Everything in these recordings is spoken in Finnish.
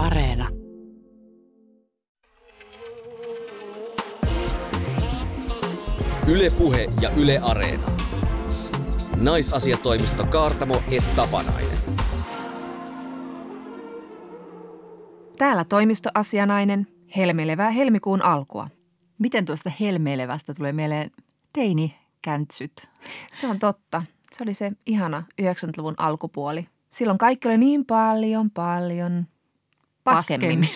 Areena. Ylepuhe ja Yle Areena. Naisasiatoimisto Kaartamo et Tapanainen. Täällä toimistoasianainen helmeilevää helmikuun alkua. Miten tuosta helmeilevästä tulee mieleen teini-käntsyt? Se on totta. Se oli se ihana 90-luvun alkupuoli. Silloin kaikki oli niin paljon, paljon paskemmin.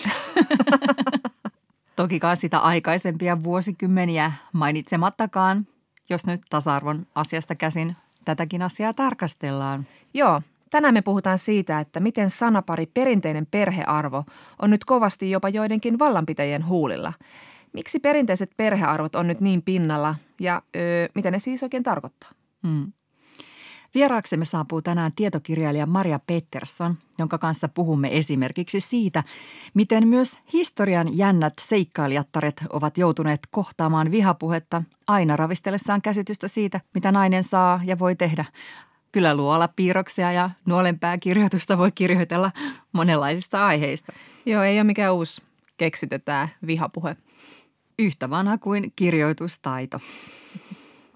Tokikaan sitä aikaisempia vuosikymmeniä mainitsemattakaan, jos nyt tasa-arvon asiasta käsin tätäkin asiaa tarkastellaan. Joo, tänään me puhutaan siitä, että miten sanapari perinteinen perhearvo on nyt kovasti jopa joidenkin vallanpitäjien huulilla. Miksi perinteiset perhearvot on nyt niin pinnalla ja öö, mitä ne siis oikein tarkoittaa? Hmm. Vieraaksemme saapuu tänään tietokirjailija Maria Pettersson, jonka kanssa puhumme esimerkiksi siitä, miten myös historian jännät seikkailijattaret ovat joutuneet kohtaamaan vihapuhetta aina ravistellessaan käsitystä siitä, mitä nainen saa ja voi tehdä. Kyllä luola piirroksia ja nuolenpääkirjoitusta voi kirjoitella monenlaisista aiheista. Joo, ei ole mikään uusi keksitö tämä vihapuhe. Yhtä vanha kuin kirjoitustaito.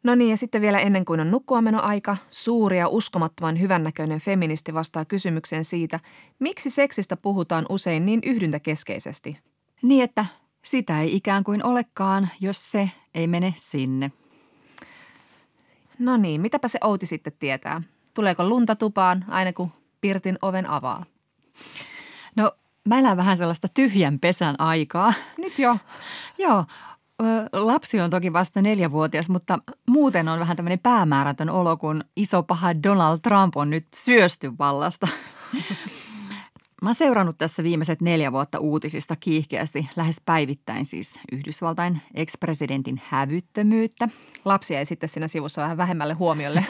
No niin, ja sitten vielä ennen kuin on nukkuamenoaika, suuri ja uskomattoman hyvännäköinen feministi vastaa kysymykseen siitä, miksi seksistä puhutaan usein niin yhdyntäkeskeisesti. Niin, että sitä ei ikään kuin olekaan, jos se ei mene sinne. No niin, mitäpä se Outi sitten tietää? Tuleeko lunta tupaan aina kun Pirtin oven avaa? No, mä elän vähän sellaista tyhjän pesän aikaa. Nyt jo. Joo, Lapsi on toki vasta neljävuotias, mutta muuten on vähän tämmöinen päämäärätön olo, kun iso paha Donald Trump on nyt syösty vallasta. Mä oon seurannut tässä viimeiset neljä vuotta uutisista kiihkeästi, lähes päivittäin siis Yhdysvaltain ex-presidentin hävyttömyyttä. Lapsia ei sitten siinä sivussa vähän vähemmälle huomiolle.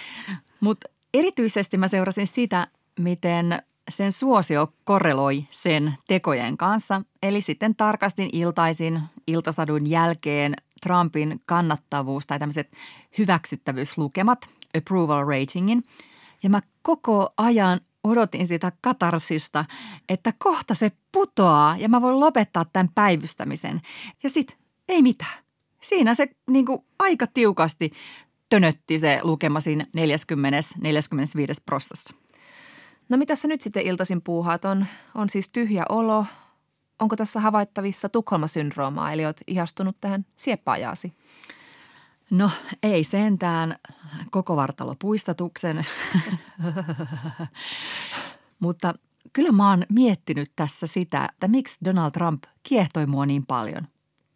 Mutta erityisesti mä seurasin sitä, miten sen suosio korreloi sen tekojen kanssa. Eli sitten tarkastin iltaisin iltasadun jälkeen Trumpin kannattavuus tai tämmöiset hyväksyttävyyslukemat, approval ratingin. Ja mä koko ajan odotin sitä katarsista, että kohta se putoaa ja mä voin lopettaa tämän päivystämisen. Ja sitten ei mitään. Siinä se niin kuin, aika tiukasti tönötti se lukema siinä 40-45 prosessissa. No mitä sä nyt sitten iltaisin puuhaat? On, on siis tyhjä olo. Onko tässä havaittavissa Tukholma-syndroomaa, eli oot ihastunut tähän sieppaajaasi? No ei sentään koko vartalo puistatuksen, mutta kyllä mä oon miettinyt tässä sitä, että miksi Donald Trump kiehtoi mua niin paljon.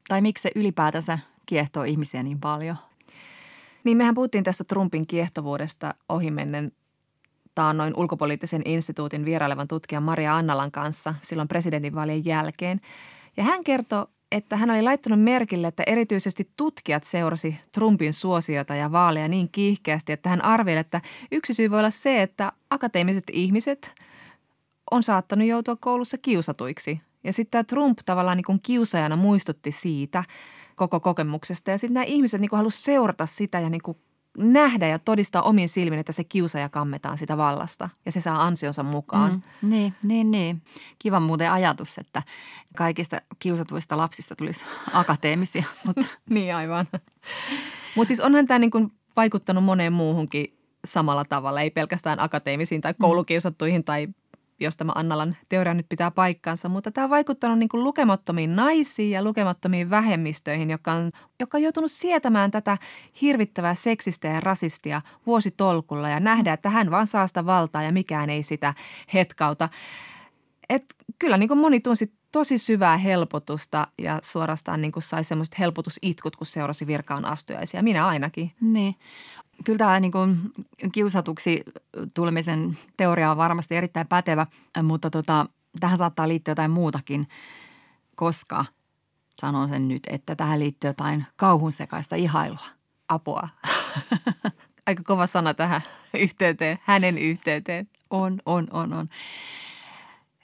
Tai miksi se ylipäätänsä kiehtoo ihmisiä niin paljon. Niin mehän puhuttiin tässä Trumpin kiehtovuudesta ohimennen taannoin ulkopoliittisen instituutin vierailevan tutkijan Maria Annalan kanssa silloin presidentinvaalien jälkeen. Ja hän kertoi, että hän oli laittanut merkille, että erityisesti tutkijat seurasi Trumpin suosiota ja vaaleja niin kiihkeästi, että hän arveli, että yksi syy voi olla se, että akateemiset ihmiset on saattanut joutua koulussa kiusatuiksi. Ja sitten tämä Trump tavallaan niin kuin kiusajana muistutti siitä koko kokemuksesta. Ja sitten nämä ihmiset niin halusivat seurata sitä ja niin kuin nähdä ja todistaa omin silmin, että se kiusaja kammetaan sitä vallasta ja se saa ansionsa mukaan. Mm, niin, niin, niin. Kiva muuten ajatus, että kaikista kiusatuista lapsista tulisi akateemisia. Mutta. niin aivan. Mutta siis onhan tämä niinku vaikuttanut moneen muuhunkin samalla tavalla, ei pelkästään akateemisiin tai mm. koulukiusattuihin tai jos tämä Annalan teoria nyt pitää paikkansa, mutta tämä on vaikuttanut niin kuin lukemattomiin naisiin ja lukemattomiin vähemmistöihin, joka on, joka on joutunut sietämään tätä hirvittävää seksistä ja rasistia vuositolkulla ja nähdä, että hän vaan saa sitä valtaa ja mikään ei sitä hetkauta. Et kyllä niin kuin moni tunsi tosi syvää helpotusta ja suorastaan niin kuin sai semmoiset helpotusitkut, kun seurasi virkaan astujaisia. Minä ainakin. Niin kyllä tämä niin kuin kiusatuksi tulemisen teoria on varmasti erittäin pätevä, mutta tota, tähän saattaa liittyä jotain muutakin, koska sanon sen nyt, että tähän liittyy jotain kauhun sekaista ihailua. Apua. Aika kova sana tähän yhteyteen, hänen yhteyteen. On, on, on, on.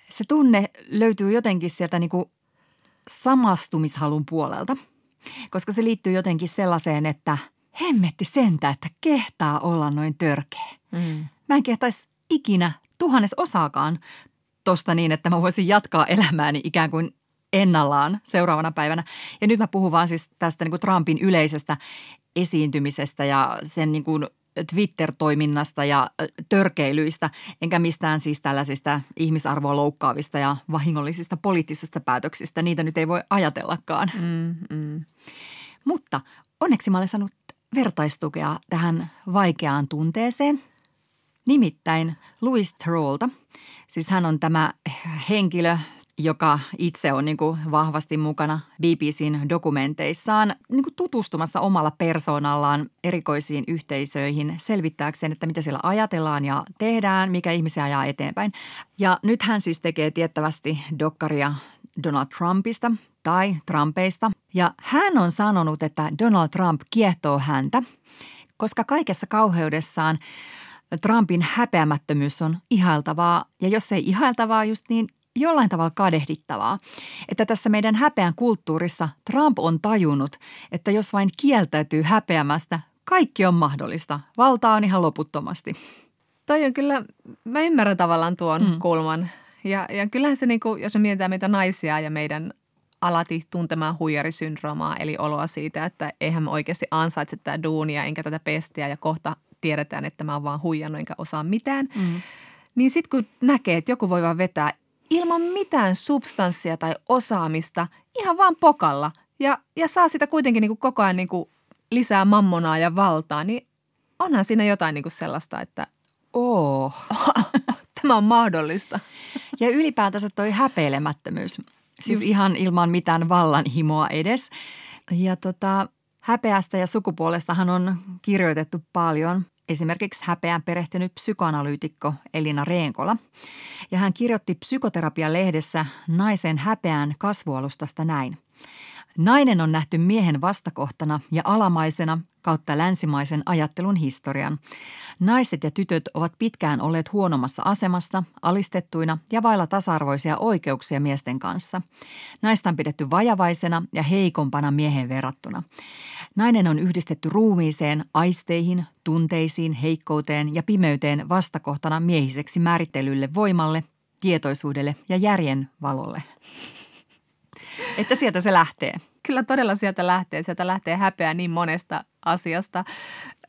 Se tunne löytyy jotenkin sieltä niin kuin samastumishalun puolelta, koska se liittyy jotenkin sellaiseen, että – hemmetti sentä, että kehtaa olla noin törkeä. Mm. Mä en kehtaisi ikinä tuhannes osaakaan tosta niin, että mä voisin jatkaa elämääni ikään kuin ennallaan seuraavana päivänä. Ja nyt mä puhun vaan siis tästä niin kuin Trumpin yleisestä esiintymisestä ja sen niin kuin Twitter-toiminnasta ja törkeilyistä, enkä mistään siis tällaisista ihmisarvoa loukkaavista ja vahingollisista poliittisista päätöksistä. Niitä nyt ei voi ajatellakaan. Mm, mm. Mutta onneksi mä olen saanut vertaistukea tähän vaikeaan tunteeseen. Nimittäin Louis Trollta. Siis hän on tämä henkilö, joka itse on niin kuin vahvasti mukana BBCn dokumenteissaan niin kuin tutustumassa omalla persoonallaan erikoisiin yhteisöihin selvittääkseen, että mitä siellä ajatellaan ja tehdään, mikä ihmisiä ajaa eteenpäin. Ja nyt hän siis tekee tiettävästi dokkaria Donald Trumpista tai Trumpeista. Ja hän on sanonut, että Donald Trump kiehtoo häntä, koska kaikessa kauheudessaan Trumpin häpeämättömyys on ihailtavaa, ja jos ei ihailtavaa just niin jollain tavalla kadehdittavaa, että tässä meidän häpeän kulttuurissa Trump on tajunnut, että jos vain kieltäytyy häpeämästä, kaikki on mahdollista. Valta on ihan loputtomasti. Toi on kyllä, mä ymmärrän tavallaan tuon mm. kulman. Ja, ja kyllähän se, niin kuin, jos me mietitään meitä naisia ja meidän alati tuntemaan huijarisyndroomaa, eli oloa siitä, että eihän mä oikeasti ansaitse tätä duunia enkä tätä pestiä ja kohta tiedetään, että mä oon vaan huijannut enkä osaa mitään. Mm. Niin sitten kun näkee, että joku voi vaan vetää ilman mitään substanssia tai osaamista, ihan vaan pokalla ja, ja saa sitä kuitenkin niin kuin koko ajan niin kuin lisää mammonaa ja valtaa, niin onhan siinä jotain niin kuin sellaista, että oh. tämä on mahdollista. Ja ylipäätänsä toi häpeilemättömyys, siis Just. ihan ilman mitään vallanhimoa edes. Ja tota, häpeästä ja sukupuolestahan on kirjoitettu paljon esimerkiksi häpeään perehtynyt psykoanalyytikko Elina Reenkola. Ja hän kirjoitti Psykoterapia-lehdessä naisen häpeään kasvualustasta näin. Nainen on nähty miehen vastakohtana ja alamaisena kautta länsimaisen ajattelun historian. Naiset ja tytöt ovat pitkään olleet huonommassa asemassa, alistettuina ja vailla tasa-arvoisia oikeuksia miesten kanssa. Naista on pidetty vajavaisena ja heikompana miehen verrattuna. Nainen on yhdistetty ruumiiseen, aisteihin, tunteisiin, heikkouteen ja pimeyteen vastakohtana miehiseksi määrittelylle voimalle, tietoisuudelle ja järjen valolle. Että sieltä se lähtee. Kyllä todella sieltä lähtee. Sieltä lähtee häpeä niin monesta asiasta.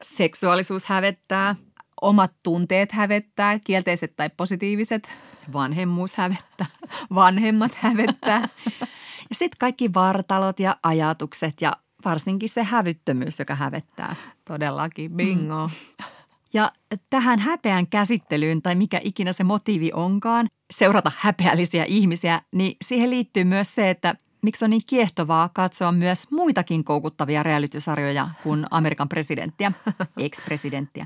Seksuaalisuus hävettää. Omat tunteet hävettää, kielteiset tai positiiviset. Vanhemmuus hävettää. Vanhemmat hävettää. ja sitten kaikki vartalot ja ajatukset ja varsinkin se hävyttömyys, joka hävettää. Todellakin, bingo. Mm. Ja tähän häpeän käsittelyyn tai mikä ikinä se motiivi onkaan, seurata häpeällisiä ihmisiä, niin siihen liittyy myös se, että miksi on niin kiehtovaa katsoa myös muitakin koukuttavia realitysarjoja kuin Amerikan presidenttiä, ex-presidenttiä.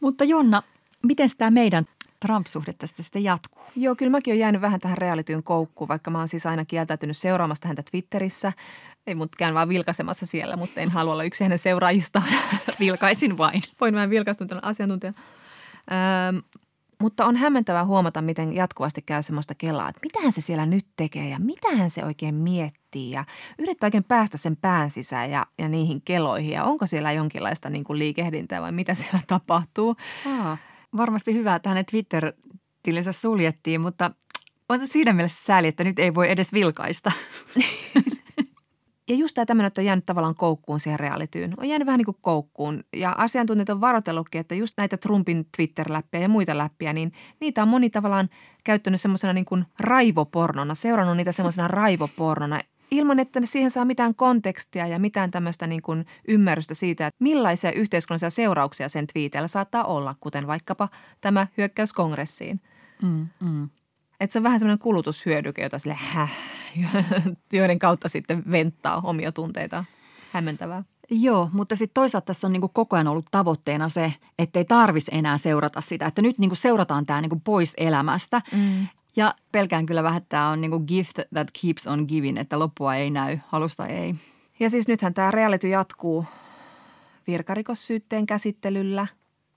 Mutta Jonna, miten tämä meidän Trump-suhde tästä sitten jatkuu? Joo, kyllä mäkin olen jäänyt vähän tähän realityyn koukkuun, vaikka mä oon siis aina kieltäytynyt seuraamasta häntä Twitterissä. Ei mut käyn vaan vilkaisemassa siellä, mutta en halua olla yksi hänen seuraajistaan. Vilkaisin vain. Voin vähän vilkaistua asiantuntija. Öö, mutta on hämmentävää huomata, miten jatkuvasti käy semmoista kelaa, että mitähän se siellä nyt tekee ja mitähän se oikein miettii ja yrittää oikein päästä sen pään sisään ja, ja niihin keloihin ja onko siellä jonkinlaista niin kuin liikehdintää vai mitä siellä tapahtuu. Aa, varmasti hyvä, että hänen Twitter-tilinsä suljettiin, mutta on se siinä mielessä sääli, että nyt ei voi edes vilkaista. Ja just tämä tämmöinen, että on jäänyt tavallaan koukkuun siihen realityyn. On jäänyt vähän niin kuin koukkuun. Ja asiantuntijat on varoitellutkin, että just näitä Trumpin Twitter-läppiä ja muita läppiä, niin niitä on moni tavallaan käyttänyt semmoisena niin kuin raivopornona, seurannut niitä semmoisena raivopornona, ilman, että ne siihen saa mitään kontekstia ja mitään tämmöistä niin kuin ymmärrystä siitä, että millaisia yhteiskunnallisia seurauksia sen twiiteillä saattaa olla, kuten vaikkapa tämä hyökkäys kongressiin. Mm, mm. Että se on vähän semmoinen kulutushyödyke, jota sille häh, joiden kautta sitten venttaa omia tunteita. Hämmentävää. Joo, mutta sitten toisaalta tässä on niinku koko ajan ollut tavoitteena se, että ei tarvitsisi enää seurata sitä. Että nyt niinku seurataan tämä niinku pois elämästä. Mm. Ja pelkään kyllä vähän, että tämä on niinku gift that keeps on giving, että loppua ei näy, halusta ei. Ja siis nythän tämä reality jatkuu virkarikossyytteen käsittelyllä –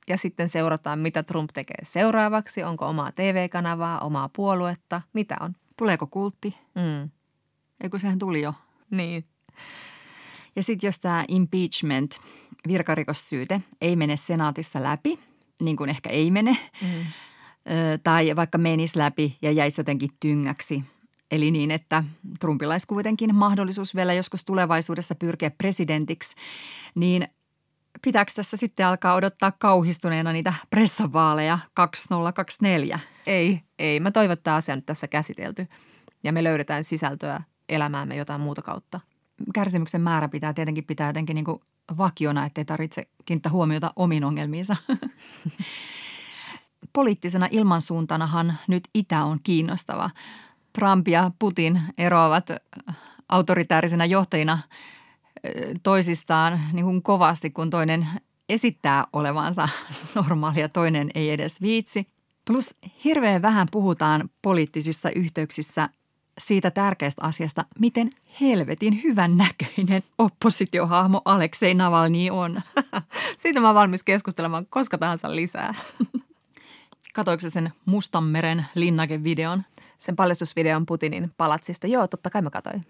ja sitten seurataan, mitä Trump tekee seuraavaksi. Onko omaa TV-kanavaa, omaa puoluetta, mitä on. Tuleeko kultti? Mm. Eikö sehän tuli jo. Niin. Ja sitten jos tämä impeachment, virkarikossyyte, ei mene senaatissa läpi, niin kuin ehkä ei mene, mm. tai vaikka menisi läpi ja jäisi jotenkin tyngäksi. Eli niin, että Trumpilla olisi kuitenkin mahdollisuus vielä joskus tulevaisuudessa pyrkiä presidentiksi, niin pitääkö tässä sitten alkaa odottaa kauhistuneena niitä pressavaaleja 2024? Ei, ei. Mä toivon, että tämä asia on nyt tässä käsitelty ja me löydetään sisältöä elämäämme jotain muuta kautta. Kärsimyksen määrä pitää tietenkin pitää jotenkin niin kuin vakiona, ettei tarvitse kiinnittää huomiota omiin ongelmiinsa. Poliittisena ilmansuuntanahan nyt itä on kiinnostava. Trump ja Putin eroavat autoritäärisinä johtajina toisistaan niin kuin kovasti, kun toinen esittää olevansa normaalia, toinen ei edes viitsi. Plus hirveän vähän puhutaan poliittisissa yhteyksissä siitä tärkeästä asiasta, miten helvetin hyvän näköinen oppositiohahmo Aleksei Navalny on. Siitä mä oon valmis keskustelemaan koska tahansa lisää. Katoiko sen Mustanmeren linnakevideon? Sen paljastusvideon Putinin palatsista. Joo, totta kai mä katoin.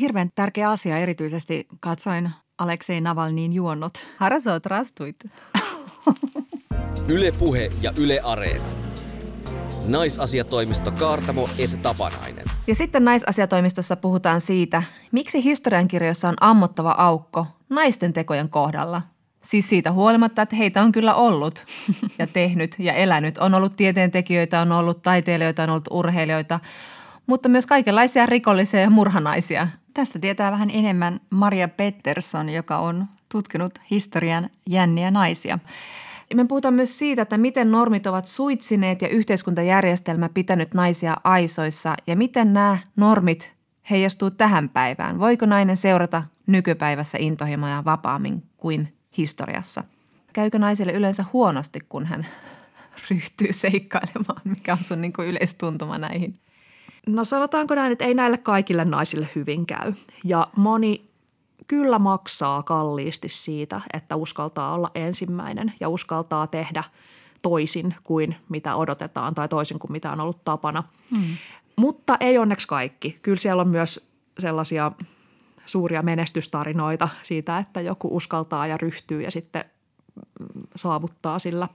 Hirveän tärkeä asia erityisesti katsoin Aleksei Navalnyin juonnot. Harasot rastuit. Yle Puhe ja Yle Areena. Naisasiatoimisto Kaartamo et Tapanainen. Ja sitten naisasiatoimistossa puhutaan siitä, miksi historiankirjoissa on ammottava aukko naisten tekojen kohdalla. Siis siitä huolimatta, että heitä on kyllä ollut ja tehnyt ja elänyt. On ollut tieteentekijöitä, on ollut taiteilijoita, on ollut urheilijoita, mutta myös kaikenlaisia rikollisia ja murhanaisia. Tästä tietää vähän enemmän Maria Pettersson, joka on tutkinut historian jänniä naisia. Me puhutaan myös siitä, että miten normit ovat suitsineet ja yhteiskuntajärjestelmä pitänyt naisia aisoissa ja miten nämä normit heijastuu tähän päivään. Voiko nainen seurata nykypäivässä intohimoja vapaammin kuin historiassa? Käykö naisille yleensä huonosti, kun hän ryhtyy seikkailemaan? Mikä on sun niin kuin yleistuntuma näihin? No sanotaanko näin, että ei näille kaikille naisille hyvin käy. Ja moni kyllä maksaa kalliisti siitä, että uskaltaa olla ensimmäinen ja uskaltaa tehdä toisin kuin mitä odotetaan tai toisin kuin mitä on ollut tapana. Hmm. Mutta ei onneksi kaikki. Kyllä siellä on myös sellaisia suuria menestystarinoita siitä, että joku uskaltaa ja ryhtyy ja sitten saavuttaa sillä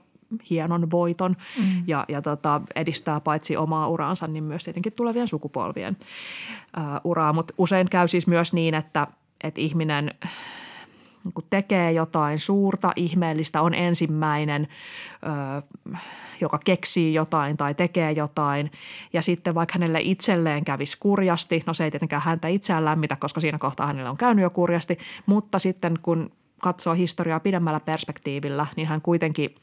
hienon voiton mm. ja, ja tota, edistää paitsi omaa uraansa, niin myös tietenkin tulevien sukupolvien ää, uraa. Mutta usein käy siis myös niin, että – että ihminen niin tekee jotain suurta, ihmeellistä, on ensimmäinen, ö, joka keksii jotain tai tekee jotain. Ja sitten vaikka hänelle itselleen kävisi kurjasti, no se ei tietenkään häntä itseään lämmitä, koska siinä kohtaa hänellä on käynyt jo kurjasti, mutta sitten kun katsoo historiaa pidemmällä perspektiivillä, niin hän kuitenkin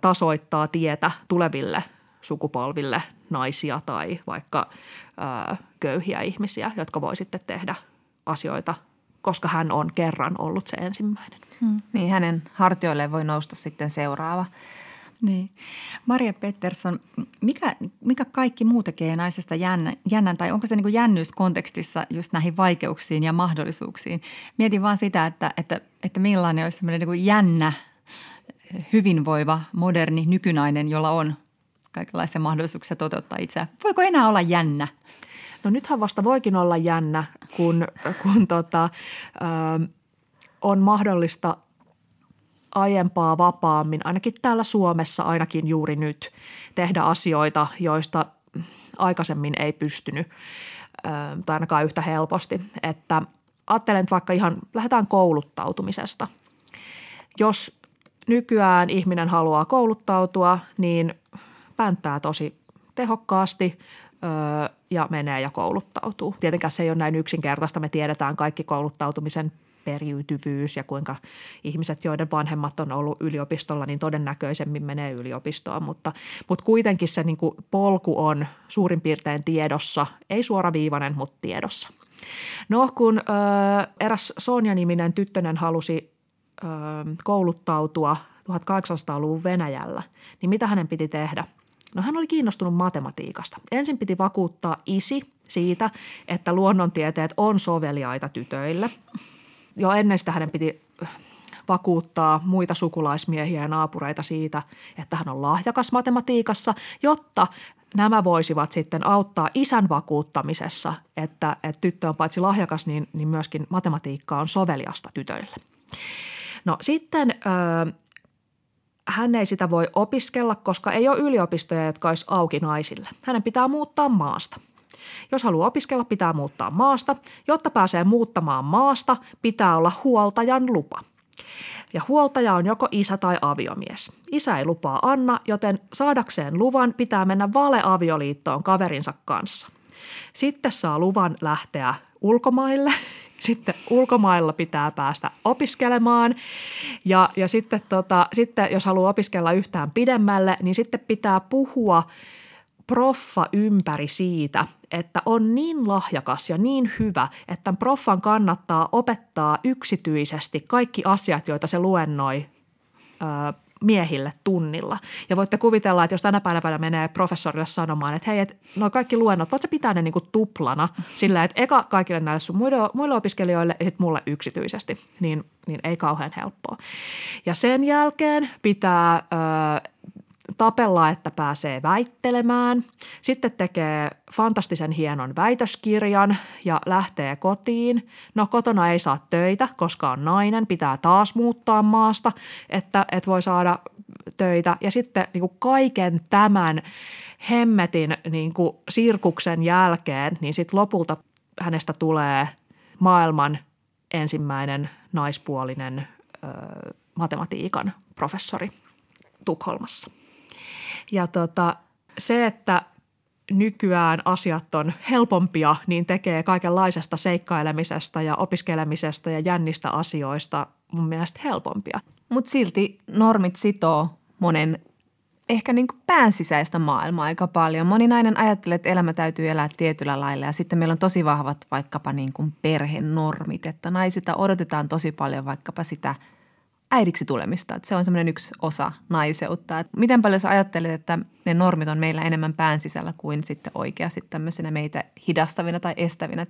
tasoittaa tietä tuleville sukupolville naisia tai vaikka köyhiä ihmisiä, jotka voi sitten tehdä asioita koska hän on kerran ollut se ensimmäinen. Hmm. Niin, hänen hartioilleen voi nousta sitten seuraava. Niin. Maria Pettersson, mikä, mikä kaikki muu tekee naisesta jännän, jännän tai onko se niin jännyys kontekstissa just näihin vaikeuksiin ja mahdollisuuksiin? Mietin vaan sitä, että, että, että millainen olisi semmoinen niin jännä, hyvinvoiva, moderni nykynainen, jolla on kaikenlaisia mahdollisuuksia toteuttaa itseään. Voiko enää olla jännä? No nythän vasta voikin olla jännä, kun, kun tota, ö, on mahdollista aiempaa vapaammin, ainakin täällä Suomessa ainakin juuri nyt, tehdä asioita, joista aikaisemmin ei pystynyt tai ainakaan yhtä helposti. Että ajattelen, että vaikka ihan lähdetään kouluttautumisesta. Jos nykyään ihminen haluaa kouluttautua, niin pänttää tosi tehokkaasti, ja menee ja kouluttautuu. Tietenkään se ei ole näin yksinkertaista. Me tiedetään kaikki kouluttautumisen periytyvyys ja kuinka ihmiset, joiden vanhemmat on ollut yliopistolla, niin todennäköisemmin menee yliopistoon. Mutta, mutta kuitenkin se niin kuin polku on suurin piirtein tiedossa, ei suoraviivainen, mutta tiedossa. No kun ö, eräs Sonja-niminen tyttönen halusi ö, kouluttautua 1800-luvun Venäjällä, niin mitä hänen piti tehdä – No hän oli kiinnostunut matematiikasta. Ensin piti vakuuttaa isi siitä, että luonnontieteet on soveliaita tytöille. Jo ennen sitä hänen piti vakuuttaa muita sukulaismiehiä ja naapureita siitä, että hän on lahjakas matematiikassa, jotta nämä voisivat sitten auttaa isän vakuuttamisessa, että, että tyttö on paitsi lahjakas, niin, niin myöskin matematiikka on soveliasta tytöille. No sitten hän ei sitä voi opiskella, koska ei ole yliopistoja, jotka olisi auki naisille. Hänen pitää muuttaa maasta. Jos haluaa opiskella, pitää muuttaa maasta. Jotta pääsee muuttamaan maasta, pitää olla huoltajan lupa. Ja huoltaja on joko isä tai aviomies. Isä ei lupaa Anna, joten saadakseen luvan pitää mennä valeavioliittoon kaverinsa kanssa. Sitten saa luvan lähteä ulkomaille. Sitten ulkomailla pitää päästä opiskelemaan ja, ja sitten, tota, sitten jos haluaa opiskella yhtään pidemmälle, niin sitten pitää puhua proffa ympäri siitä, että on niin lahjakas ja niin hyvä, että tämän proffan kannattaa opettaa yksityisesti kaikki asiat, joita se luennoi ö, miehille tunnilla. Ja voitte kuvitella, että jos tänä päivänä menee professorille sanomaan, että hei, että no kaikki luennot, voit sä pitää ne niinku tuplana sillä, että eka kaikille näille sun muille, muille opiskelijoille ja sitten mulle yksityisesti, niin, niin ei kauhean helppoa. Ja sen jälkeen pitää ö, tapella, että pääsee väittelemään. Sitten tekee fantastisen hienon väitöskirjan ja lähtee kotiin. No kotona ei saa töitä, koska on nainen, pitää taas muuttaa maasta, että, että voi saada töitä. Ja sitten niin kuin kaiken tämän hemmetin niin kuin sirkuksen jälkeen, niin sitten lopulta hänestä tulee maailman ensimmäinen naispuolinen ö, matematiikan professori Tukholmassa. Ja tota, se, että nykyään asiat on helpompia, niin tekee kaikenlaisesta seikkailemisesta ja opiskelemisesta ja jännistä asioista mun mielestä helpompia. Mutta silti normit sitoo monen ehkä niin kuin pään sisäistä maailmaa aika paljon. Moni nainen ajattelee, että elämä täytyy elää tietyllä lailla ja sitten meillä on tosi vahvat vaikkapa niin kuin perhenormit, että naisilta odotetaan tosi paljon vaikkapa sitä – äidiksi tulemista. Että se on semmoinen yksi osa naiseutta. Että miten paljon sä ajattelet, että ne normit on meillä enemmän pään sisällä kuin sitten oikeasti tämmöisenä meitä hidastavina tai estävinä?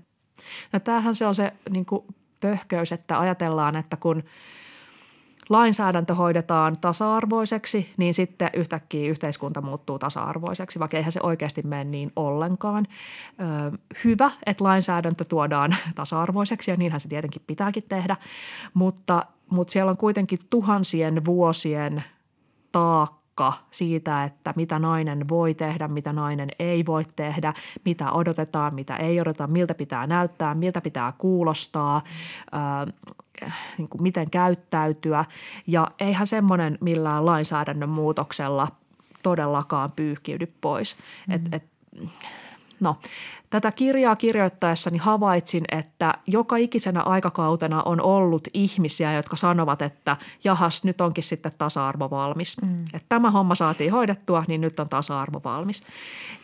No tämähän se on se niin kuin pöhköys, että ajatellaan, että kun lainsäädäntö hoidetaan tasa-arvoiseksi, niin sitten yhtäkkiä yhteiskunta muuttuu tasa-arvoiseksi, vaikka eihän se oikeasti mene niin ollenkaan. Ö, hyvä, että lainsäädäntö tuodaan tasa-arvoiseksi ja niinhän se tietenkin pitääkin tehdä, mutta – mutta siellä on kuitenkin tuhansien vuosien taakka siitä, että mitä nainen voi tehdä, mitä nainen ei voi tehdä, mitä odotetaan, mitä ei odoteta, miltä pitää näyttää, miltä pitää kuulostaa, ää, niin kuin miten käyttäytyä. Ja eihän semmoinen millään lainsäädännön muutoksella todellakaan pyyhkiydy pois. Mm. Et, et, No, tätä kirjaa kirjoittaessani havaitsin, että joka ikisenä aikakautena on ollut ihmisiä, jotka sanovat, että jahas, nyt onkin sitten tasa-arvo valmis. Mm. Että tämä homma saatiin hoidettua, niin nyt on tasa-arvo valmis.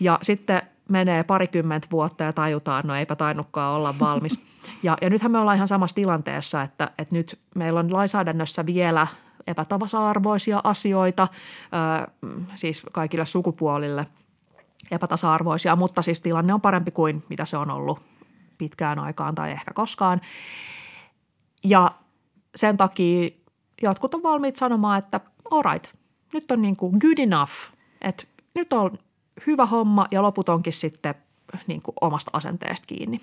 Ja sitten menee parikymmentä vuotta ja tajutaan, no eipä tainnutkaan olla valmis. Ja, ja nythän me ollaan ihan samassa tilanteessa, että, että nyt meillä on lainsäädännössä vielä epätasa-arvoisia asioita, ö, siis kaikille sukupuolille – epätasa-arvoisia, mutta siis tilanne on parempi kuin mitä se on ollut pitkään aikaan tai ehkä koskaan. Ja sen takia jotkut on valmiit sanomaan, että all right, nyt on niin kuin good enough, että nyt on hyvä homma ja loput onkin sitten niin kuin omasta asenteesta kiinni.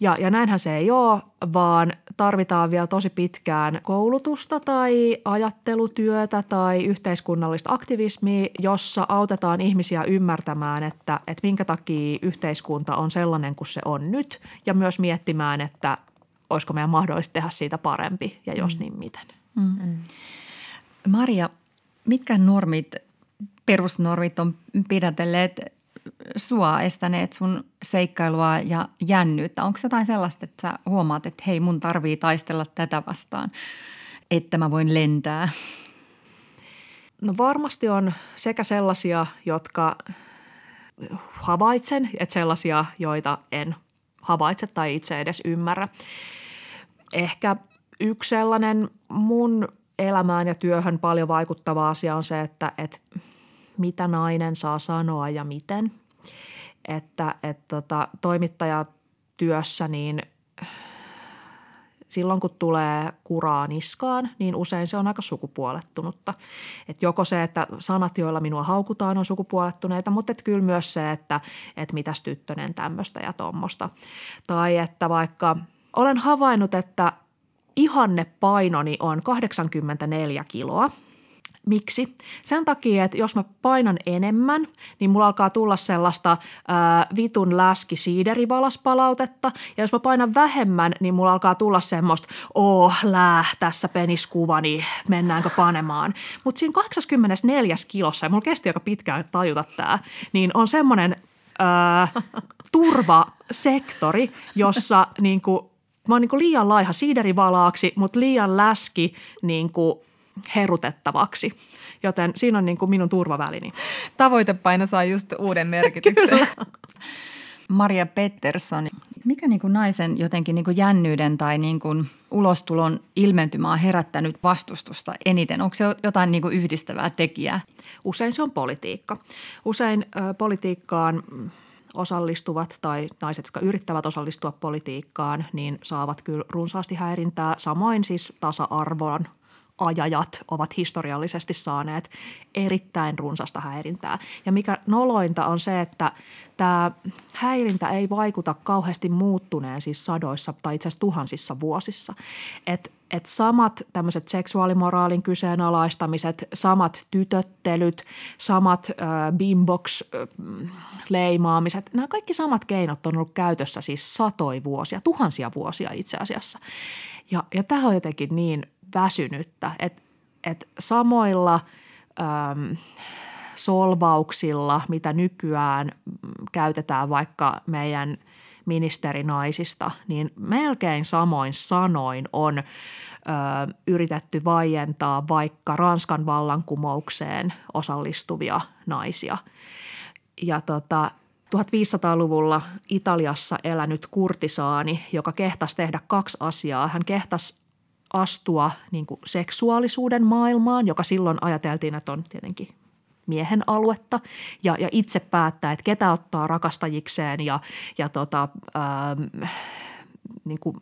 Ja, ja näinhän se ei ole, vaan tarvitaan vielä tosi pitkään koulutusta tai ajattelutyötä tai yhteiskunnallista aktivismia, jossa autetaan ihmisiä ymmärtämään, että, että minkä takia yhteiskunta on sellainen kuin se on nyt ja myös miettimään, että olisiko meidän mahdollista tehdä siitä parempi ja jos mm. niin miten. Mm. Maria, mitkä normit, perusnormit on pidätelleet sua estäneet sun seikkailua ja jännyyttä? Onko jotain sellaista, että sä huomaat, että hei mun tarvii taistella tätä vastaan, että mä voin lentää? No varmasti on sekä sellaisia, jotka havaitsen, että sellaisia, joita en havaitse tai itse edes ymmärrä. Ehkä yksi sellainen mun elämään ja työhön paljon vaikuttava asia on se, että, että mitä nainen saa sanoa ja miten. Että, että tota, toimittajatyössä niin silloin kun tulee kuraa niskaan, niin usein se on aika sukupuolettunutta. Et joko se, että sanat, joilla minua haukutaan, on sukupuolettuneita, mutta et kyllä myös se, että et mitäs tyttönen tämmöistä ja tuommoista. Tai että vaikka olen havainnut, että ihanne painoni on 84 kiloa – Miksi? Sen takia, että jos mä painan enemmän, niin mulla alkaa tulla sellaista ää, vitun läski siiderivalaspalautetta. Ja jos mä painan vähemmän, niin mulla alkaa tulla semmoista, oh lää, tässä peniskuva, niin mennäänkö panemaan. Mutta siinä 84 kilossa, ja mulla kesti aika pitkään tajuta tämä, niin on semmoinen turvasektori, jossa niin kuin, mä oon niin kuin liian laiha siiderivalaaksi, mutta liian läski niin kuin herutettavaksi. Joten siinä on niin kuin minun turvavälini. Tavoitepaino saa just uuden merkityksen. Maria Pettersson, mikä niin kuin naisen jotenkin niin kuin jännyyden tai niin kuin ulostulon ilmentymä on herättänyt vastustusta eniten? Onko se jotain niin kuin yhdistävää tekijää? Usein se on politiikka. Usein ö, politiikkaan osallistuvat tai naiset, jotka yrittävät osallistua politiikkaan, niin saavat kyllä runsaasti häirintää. Samoin siis tasa-arvon ajajat ovat historiallisesti saaneet erittäin runsasta häirintää. Ja mikä nolointa on se, että tämä häirintä ei vaikuta kauheasti muuttuneen siis sadoissa tai itse asiassa tuhansissa vuosissa. Et, et samat tämmöiset seksuaalimoraalin kyseenalaistamiset, samat tytöttelyt, samat äh, bimbox-leimaamiset, nämä kaikki samat keinot on ollut käytössä siis satoi vuosia, tuhansia vuosia itse asiassa. Ja, ja tämä on jotenkin niin – väsynyttä. Että et samoilla äm, solvauksilla, mitä nykyään käytetään vaikka meidän ministerinaisista, niin melkein samoin sanoin on ö, yritetty vaientaa vaikka Ranskan vallankumoukseen osallistuvia naisia. Ja tota, 1500-luvulla Italiassa elänyt kurtisaani, joka kehtasi tehdä kaksi asiaa. Hän kehtasi astua niin kuin seksuaalisuuden maailmaan, joka silloin ajateltiin, että on tietenkin miehen aluetta ja, ja itse päättää, että ketä ottaa rakastajikseen ja, ja tota, ähm, niin kuin,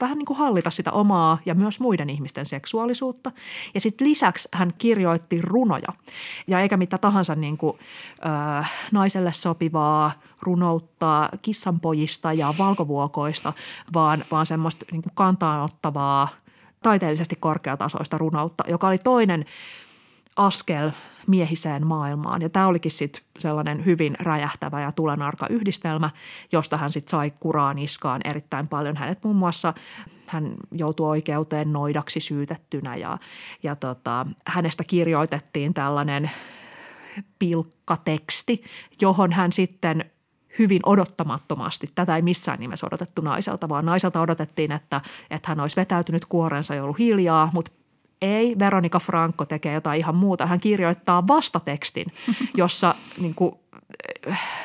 vähän niin kuin hallita sitä omaa ja myös muiden ihmisten seksuaalisuutta. Ja sitten lisäksi hän kirjoitti runoja ja eikä mitä tahansa niin kuin, äh, naiselle sopivaa runouttaa kissanpojista ja valkovuokoista, vaan, vaan semmoista niin kantaanottavaa – taiteellisesti korkeatasoista runoutta, joka oli toinen askel miehiseen maailmaan. Ja tämä olikin sitten sellainen hyvin räjähtävä ja tulenarka yhdistelmä, josta hän sitten sai kuraa niskaan erittäin paljon. Hänet muun muassa, hän joutui oikeuteen noidaksi syytettynä ja, ja tota, hänestä kirjoitettiin tällainen pilkkateksti, johon hän sitten hyvin odottamattomasti. Tätä ei missään nimessä odotettu naiselta, vaan naiselta odotettiin, että, että hän olisi vetäytynyt kuorensa ja ollut hiljaa, mutta ei, Veronika Franco tekee jotain ihan muuta. Hän kirjoittaa vastatekstin, jossa niin kuin,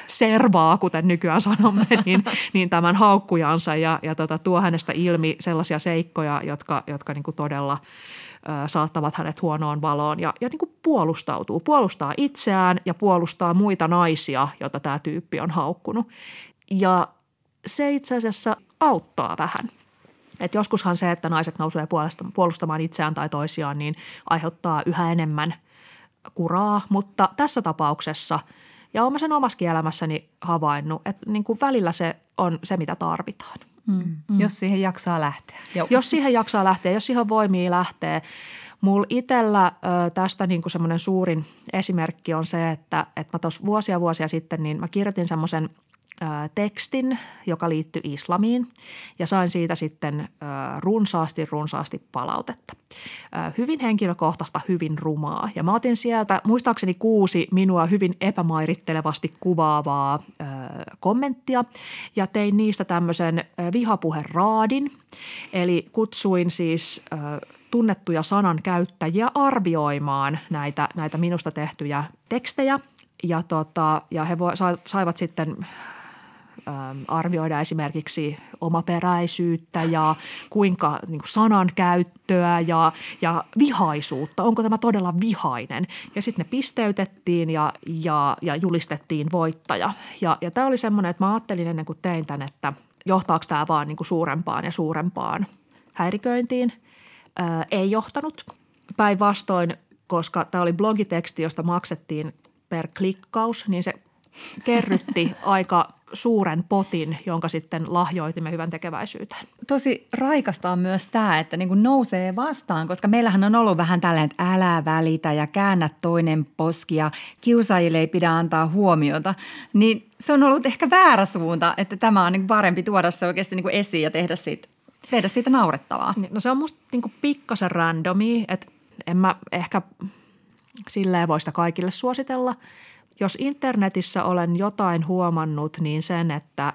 servaa, kuten nykyään sanomme, niin, niin tämän haukkujansa ja, ja tota, tuo hänestä ilmi sellaisia seikkoja, jotka, jotka niin kuin todella – saattavat hänet huonoon valoon ja, ja niin kuin puolustautuu. Puolustaa itseään ja puolustaa muita naisia, joita tämä tyyppi on haukkunut. Ja se itse asiassa auttaa vähän. Et joskushan se, että naiset nousee puolustamaan itseään tai toisiaan, niin aiheuttaa yhä enemmän kuraa, mutta tässä tapauksessa, ja olen sen omassa elämässäni havainnut, että niin kuin välillä se on se, mitä tarvitaan. Mm. Mm. Jos siihen jaksaa lähteä. Joo. Jos siihen jaksaa lähteä, jos siihen voimii lähteä. Mulla itsellä ö, tästä niin kuin semmoinen suurin esimerkki on se, että, että mä tuossa vuosia vuosia sitten, niin mä kirjoitin semmoisen – tekstin, joka liittyi islamiin ja sain siitä sitten runsaasti, runsaasti palautetta. Hyvin henkilökohtaista, hyvin rumaa ja mä otin sieltä muistaakseni kuusi minua hyvin epämairittelevasti kuvaavaa kommenttia ja tein niistä tämmöisen vihapuheraadin. Eli kutsuin siis tunnettuja sanan käyttäjiä arvioimaan näitä, näitä minusta tehtyjä tekstejä ja, tota, ja he saivat sitten arvioida esimerkiksi omaperäisyyttä ja kuinka niin kuin sanan käyttöä ja, ja vihaisuutta. Onko tämä todella vihainen? Ja sitten ne pisteytettiin ja, ja, ja julistettiin voittaja. Ja, ja tämä oli semmoinen, että mä ajattelin ennen kuin tein tämän, että johtaako tämä vaan niin kuin suurempaan ja suurempaan häiriköintiin. Ää, ei johtanut. Päinvastoin, koska tämä oli blogiteksti, josta maksettiin per klikkaus, niin se kerrytti aika suuren potin, jonka sitten lahjoitimme hyvän tekeväisyyteen. Tosi raikasta on myös tämä, että niin kuin nousee vastaan, koska meillähän on ollut vähän tällainen, että älä välitä ja käännä toinen poski ja kiusaajille ei pidä antaa huomiota. Niin se on ollut ehkä väärä suunta, että tämä on niin parempi tuoda se oikeasti niin kuin esiin ja tehdä siitä, tehdä siitä naurettavaa. No se on musta niin pikkasen randomi, että en mä ehkä silleen voi sitä kaikille suositella – jos internetissä olen jotain huomannut, niin sen, että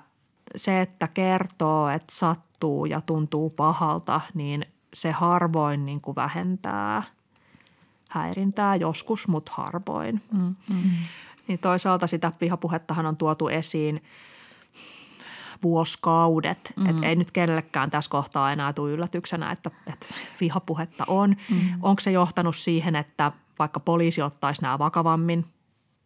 se, että kertoo, että sattuu ja tuntuu pahalta, niin se harvoin niin kuin vähentää häirintää joskus, mutta harvoin. Mm, mm. Niin toisaalta sitä vihapuhettahan on tuotu esiin vuoskaudet. Mm. Et ei nyt kenellekään tässä kohtaa enää tule yllätyksenä, että, että vihapuhetta on. Mm. Onko se johtanut siihen, että vaikka poliisi ottaisi nämä vakavammin?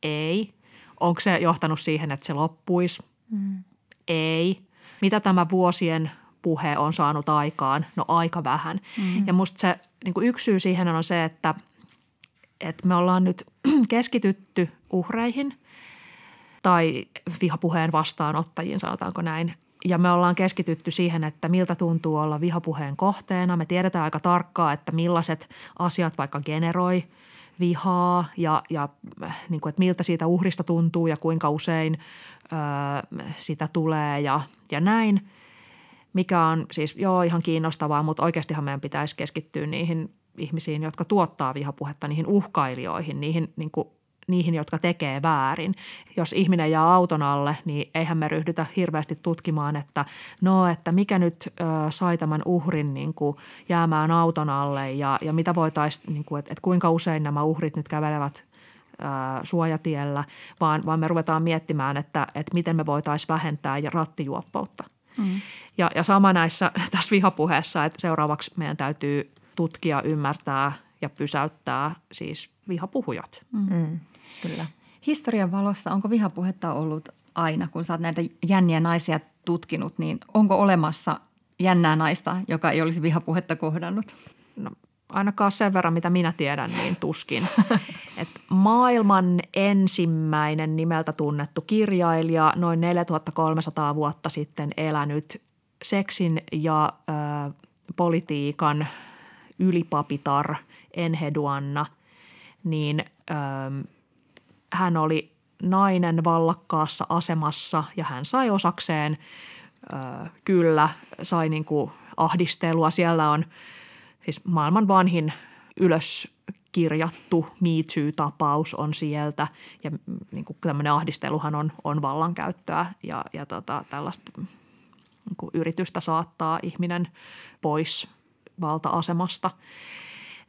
Ei. Onko se johtanut siihen, että se loppuisi? Mm. Ei. Mitä tämä vuosien puhe on saanut aikaan? No aika vähän. Mm. Ja musta se niin kuin yksi syy siihen on se, että, että me ollaan nyt keskitytty uhreihin tai vihapuheen vastaanottajiin, sanotaanko näin. Ja me ollaan keskitytty siihen, että miltä tuntuu olla vihapuheen kohteena. Me tiedetään aika tarkkaa, että millaiset asiat vaikka generoi – vihaa ja, ja niin kuin, että miltä siitä uhrista tuntuu ja kuinka usein ö, sitä tulee ja, ja näin. Mikä on siis joo ihan kiinnostavaa, mutta oikeastihan meidän pitäisi keskittyä niihin ihmisiin, jotka tuottaa vihapuhetta, niihin uhkailijoihin, niihin niin kuin niihin, jotka tekee väärin. Jos ihminen jää auton alle, niin eihän me ryhdytä hirveästi tutkimaan, että no, että mikä nyt ö, sai tämän uhrin niin kuin jäämään auton alle ja, ja mitä voitaisiin, niin kuin, että, että kuinka usein nämä uhrit nyt kävelevät ö, suojatiellä, vaan, vaan me ruvetaan miettimään, että, että miten me voitaisiin vähentää rattijuoppoutta. Mm. Ja, ja sama näissä tässä vihapuheessa, että seuraavaksi meidän täytyy tutkia, ymmärtää ja pysäyttää siis vihapuhujat. Mm. Kyllä. Historian valossa, onko vihapuhetta ollut aina, kun sä oot näitä jänniä naisia tutkinut, niin onko olemassa jännää naista, joka ei olisi vihapuhetta kohdannut? No, ainakaan sen verran, mitä minä tiedän, niin tuskin. Et maailman ensimmäinen nimeltä tunnettu kirjailija, noin 4300 vuotta sitten elänyt seksin ja ö, politiikan ylipapitar Enheduanna, niin ö, hän oli nainen vallakkaassa asemassa ja hän sai osakseen ö, kyllä, sai niin kuin ahdistelua. Siellä on siis maailman vanhin ylös kirjattu Me Too-tapaus on sieltä ja niin kuin tämmöinen ahdisteluhan on, on vallankäyttöä ja, ja tota, tällaista niin kuin yritystä saattaa ihminen pois valta-asemasta.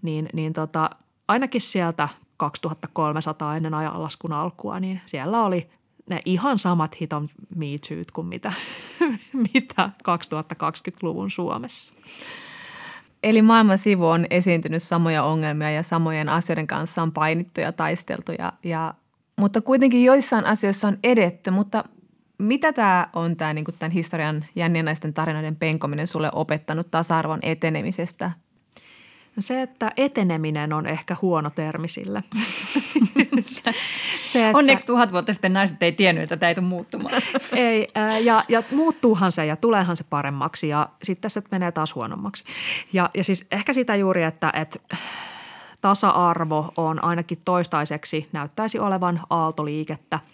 Niin, niin tota, ainakin sieltä 2300 ennen ajanlaskun alkua, niin siellä oli ne ihan samat hiton Me kuin mitä, mitä 2020-luvun Suomessa. Eli maailman sivu on esiintynyt samoja ongelmia ja samojen asioiden kanssa on painittu ja taisteltu, ja, ja, mutta kuitenkin joissain asioissa on edetty. Mutta mitä tämä on tämä niin tämän historian jännien tarinoiden penkominen sulle opettanut tasa-arvon etenemisestä No se, että eteneminen on ehkä huono termi sille. se, että, Onneksi tuhat vuotta sitten naiset ei tiennyt, että tämä ei tule muuttumaan. ei, ja, ja muuttuuhan se ja tuleehan se paremmaksi ja sitten se menee taas huonommaksi. Ja, ja siis ehkä sitä juuri, että, että tasa-arvo on ainakin toistaiseksi näyttäisi olevan aaltoliikettä –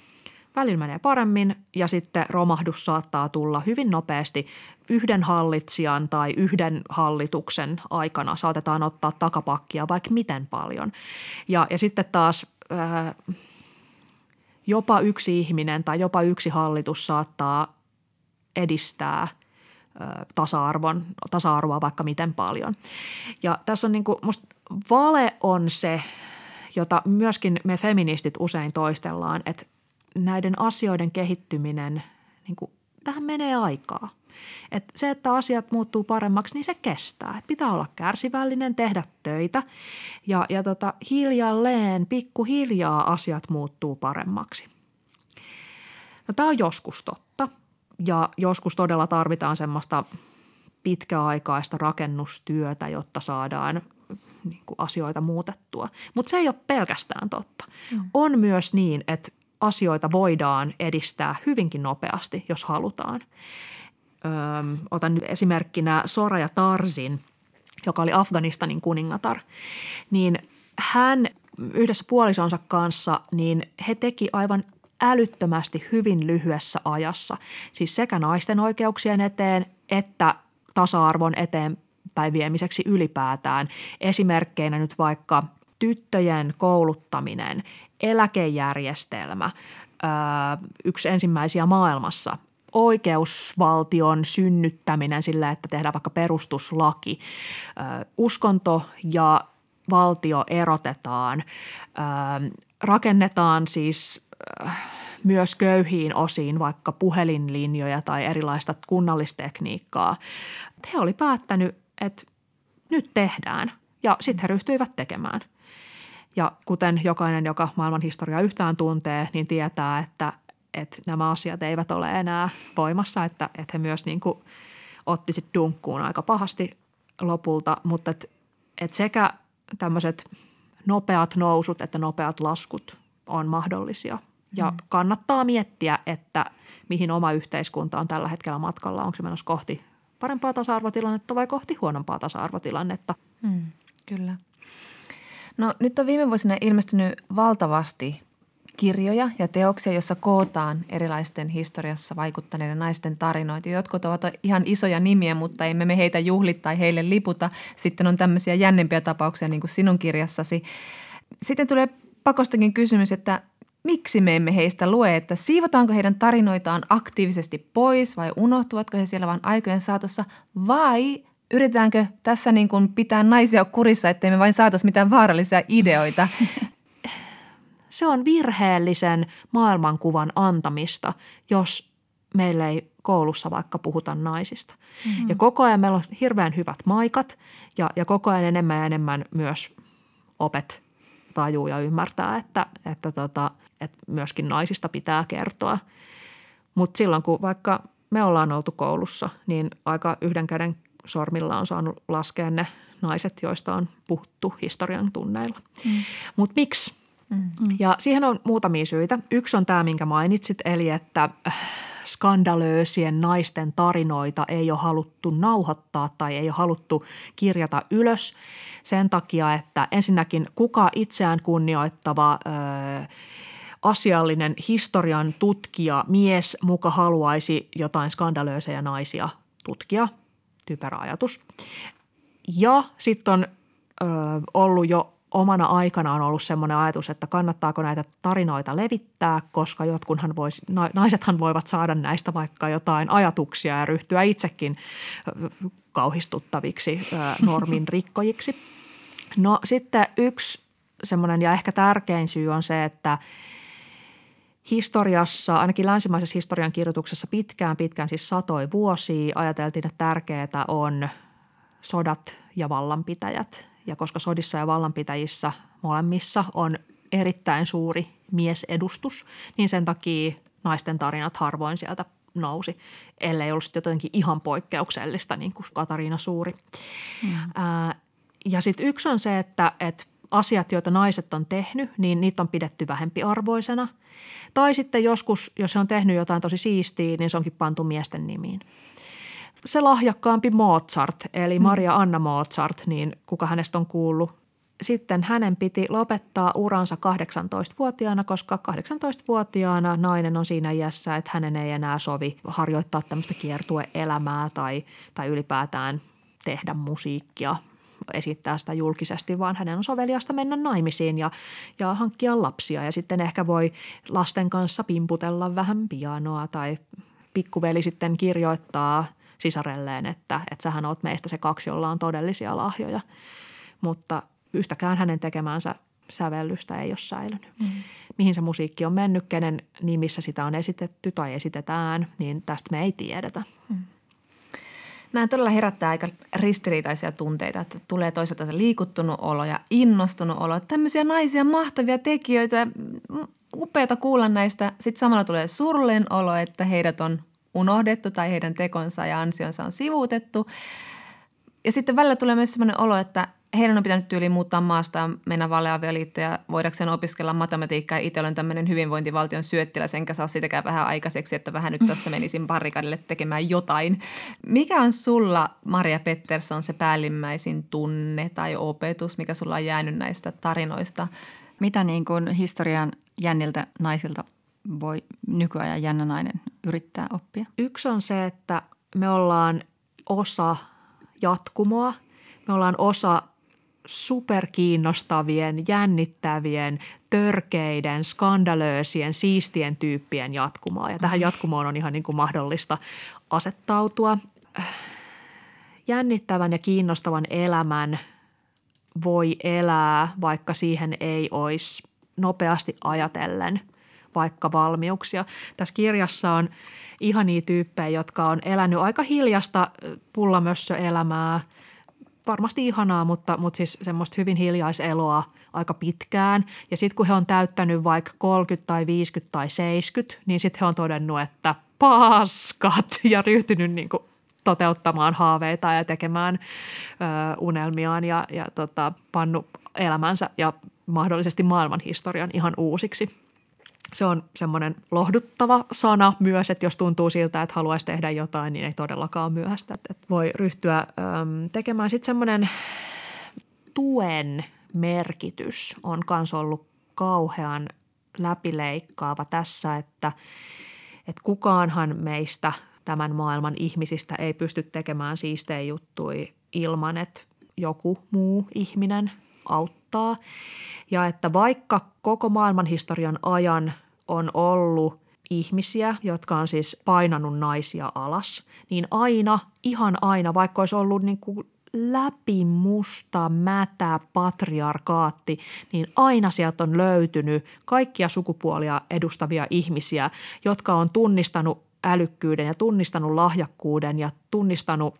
Välillä menee paremmin ja sitten romahdus saattaa tulla hyvin nopeasti yhden hallitsijan tai yhden hallituksen aikana. Saatetaan ottaa takapakkia vaikka miten paljon. Ja, ja sitten taas äh, jopa yksi ihminen tai jopa yksi hallitus saattaa edistää äh, tasa-arvon, tasa-arvoa vaikka miten paljon. Ja tässä on niin kuin, musta vale on se, jota myöskin me feministit usein toistellaan, että näiden asioiden kehittyminen, niin kuin, tähän menee aikaa. Et se, että asiat muuttuu paremmaksi, niin se kestää. Et pitää olla kärsivällinen, tehdä töitä ja, ja tota, hiljalleen, pikkuhiljaa asiat muuttuu paremmaksi. No, tämä on joskus totta ja joskus todella tarvitaan semmoista pitkäaikaista rakennustyötä, jotta saadaan niin kuin asioita muutettua. Mutta se ei ole pelkästään totta. Mm. On myös niin, että asioita voidaan edistää hyvinkin nopeasti, jos halutaan. Öö, otan nyt esimerkkinä Sora ja Tarsin, joka oli Afganistanin kuningatar. Niin hän yhdessä puolisonsa kanssa, niin he teki aivan älyttömästi hyvin lyhyessä ajassa. Siis sekä naisten oikeuksien eteen että tasa-arvon eteenpäin viemiseksi ylipäätään. Esimerkkeinä nyt vaikka tyttöjen kouluttaminen, eläkejärjestelmä, yksi ensimmäisiä maailmassa, oikeusvaltion synnyttäminen sillä, että tehdään vaikka perustuslaki, uskonto ja valtio erotetaan, rakennetaan siis myös köyhiin osiin vaikka puhelinlinjoja tai erilaista kunnallistekniikkaa. He oli päättänyt, että nyt tehdään ja sitten he ryhtyivät tekemään. Ja kuten jokainen, joka maailman historiaa yhtään tuntee, niin tietää, että, että nämä asiat eivät ole enää voimassa, että, että he myös niin kuin otti sitten dunkkuun aika pahasti lopulta, mutta että, että sekä tämmöiset nopeat nousut että nopeat laskut on mahdollisia – ja mm. kannattaa miettiä, että mihin oma yhteiskunta on tällä hetkellä matkalla. Onko se menossa kohti parempaa tasa-arvotilannetta vai kohti huonompaa tasa-arvotilannetta? Mm, kyllä. No nyt on viime vuosina ilmestynyt valtavasti kirjoja ja teoksia, joissa kootaan erilaisten historiassa vaikuttaneiden naisten tarinoita. Jotkut ovat ihan isoja nimiä, mutta emme me heitä juhli tai heille liputa. Sitten on tämmöisiä jännempiä tapauksia niin kuin sinun kirjassasi. Sitten tulee pakostakin kysymys, että miksi me emme heistä lue, että siivotaanko heidän tarinoitaan aktiivisesti pois vai unohtuvatko he siellä vain aikojen saatossa vai yritetäänkö tässä niin kuin pitää naisia kurissa, ettei me vain saataisi mitään vaarallisia ideoita. Se on virheellisen maailmankuvan antamista, jos meillä ei koulussa vaikka puhuta naisista. Mm-hmm. Ja koko ajan meillä on hirveän hyvät maikat ja, ja koko ajan enemmän ja enemmän myös opet tajuu ja ymmärtää, että, että tota – että myöskin naisista pitää kertoa. Mutta silloin kun vaikka me ollaan oltu koulussa, niin aika yhden käden sormilla on saanut laskea ne naiset, joista on puhuttu historian tunneilla. Mm. Mutta miksi? Mm. Ja siihen on muutamia syitä. Yksi on tämä, minkä mainitsit, eli että äh, skandalöösien naisten tarinoita ei ole haluttu nauhoittaa tai ei ole haluttu kirjata ylös sen takia, että ensinnäkin kuka itseään kunnioittava öö, asiallinen historian tutkija, mies muka haluaisi jotain skandalöisejä naisia tutkia. Typerä ajatus. Ja sitten on ö, ollut jo omana aikanaan ollut semmoinen ajatus, että kannattaako näitä tarinoita levittää, koska jotkunhan vois, naisethan voivat saada näistä vaikka jotain ajatuksia ja ryhtyä itsekin kauhistuttaviksi normin rikkojiksi. No sitten yksi semmoinen ja ehkä tärkein syy on se, että – historiassa, ainakin länsimaisessa historian kirjoituksessa pitkään, pitkään siis satoi vuosia ajateltiin, että tärkeää on sodat ja vallanpitäjät. Ja koska sodissa ja vallanpitäjissä molemmissa on erittäin suuri miesedustus, niin sen takia naisten tarinat harvoin sieltä nousi, ellei ollut jotenkin ihan poikkeuksellista, niin kuin Katariina Suuri. Mm. Ää, ja sitten yksi on se, että, että asiat, joita naiset on tehnyt, niin niitä on pidetty vähempiarvoisena – tai sitten joskus, jos se on tehnyt jotain tosi siistiä, niin se onkin pantu miesten nimiin. Se lahjakkaampi Mozart, eli Maria Anna Mozart, niin kuka hänestä on kuullut, sitten hänen piti lopettaa uransa 18-vuotiaana, koska 18-vuotiaana nainen on siinä iässä, että hänen ei enää sovi harjoittaa tämmöistä kiertueelämää tai, tai ylipäätään tehdä musiikkia esittää sitä julkisesti, vaan hänen on soveliasta mennä naimisiin ja, ja hankkia lapsia. Ja sitten ehkä voi lasten kanssa pimputella vähän pianoa tai pikkuveli sitten kirjoittaa sisarelleen, että, että sähän oot meistä se kaksi, jolla on todellisia lahjoja. Mutta yhtäkään hänen tekemänsä sävellystä ei ole säilynyt. Mm. Mihin se musiikki on mennyt, kenen nimissä sitä on esitetty tai esitetään, niin tästä me ei tiedetä. Mm. Nämä todella herättää aika ristiriitaisia tunteita, että tulee toisaalta se liikuttunut olo ja innostunut olo. Tämmöisiä naisia, mahtavia tekijöitä, upeata kuulla näistä. Sitten samalla tulee surullinen olo, että heidät on unohdettu tai heidän tekonsa ja ansionsa on sivuutettu. Ja sitten välillä tulee myös sellainen olo, että heidän on pitänyt tyyliin muuttaa maasta ja mennä valeavioliittoon ja voidakseen opiskella matematiikkaa. Itse olen tämmöinen hyvinvointivaltion syöttiläs, enkä saa sitäkään vähän aikaiseksi, että vähän nyt tässä menisin barrikadille tekemään jotain. Mikä on sulla, Maria Pettersson, se päällimmäisin tunne tai opetus, mikä sulla on jäänyt näistä tarinoista? Mitä niin kuin historian jänniltä naisilta voi nykyajan jännä nainen yrittää oppia? Yksi on se, että me ollaan osa jatkumoa. Me ollaan osa superkiinnostavien, jännittävien, törkeiden, skandalöösien, siistien tyyppien jatkumoa. Ja tähän jatkumoon on ihan niin kuin mahdollista asettautua. Jännittävän ja kiinnostavan elämän voi elää, vaikka siihen ei olisi nopeasti ajatellen vaikka valmiuksia. Tässä kirjassa on ihania tyyppejä, jotka on elänyt aika hiljasta pullamössöelämää – varmasti ihanaa, mutta, mutta siis semmoista hyvin hiljaiseloa aika pitkään. Ja sitten kun he on täyttänyt vaikka 30 tai 50 tai 70, niin sitten he on todennut, että paskat ja ryhtynyt niin kuin toteuttamaan haaveita ja tekemään ö, unelmiaan ja, ja tota, pannu elämänsä ja mahdollisesti maailman historian ihan uusiksi se on semmoinen lohduttava sana myös, että jos tuntuu siltä, että haluaisi tehdä jotain, niin ei todellakaan myöhäistä. Että voi ryhtyä tekemään sitten semmoinen tuen merkitys on myös ollut kauhean läpileikkaava tässä, että, että kukaanhan meistä tämän maailman ihmisistä ei pysty tekemään siistejä juttuja ilman, että joku muu ihminen auttaa. Ja että vaikka koko maailman historian ajan on ollut ihmisiä, jotka on siis painanut naisia alas, niin aina, ihan aina, vaikka olisi ollut niin kuin läpimusta, mätä, patriarkaatti, niin aina sieltä on löytynyt kaikkia sukupuolia edustavia ihmisiä, jotka on tunnistanut älykkyyden ja tunnistanut lahjakkuuden ja tunnistanut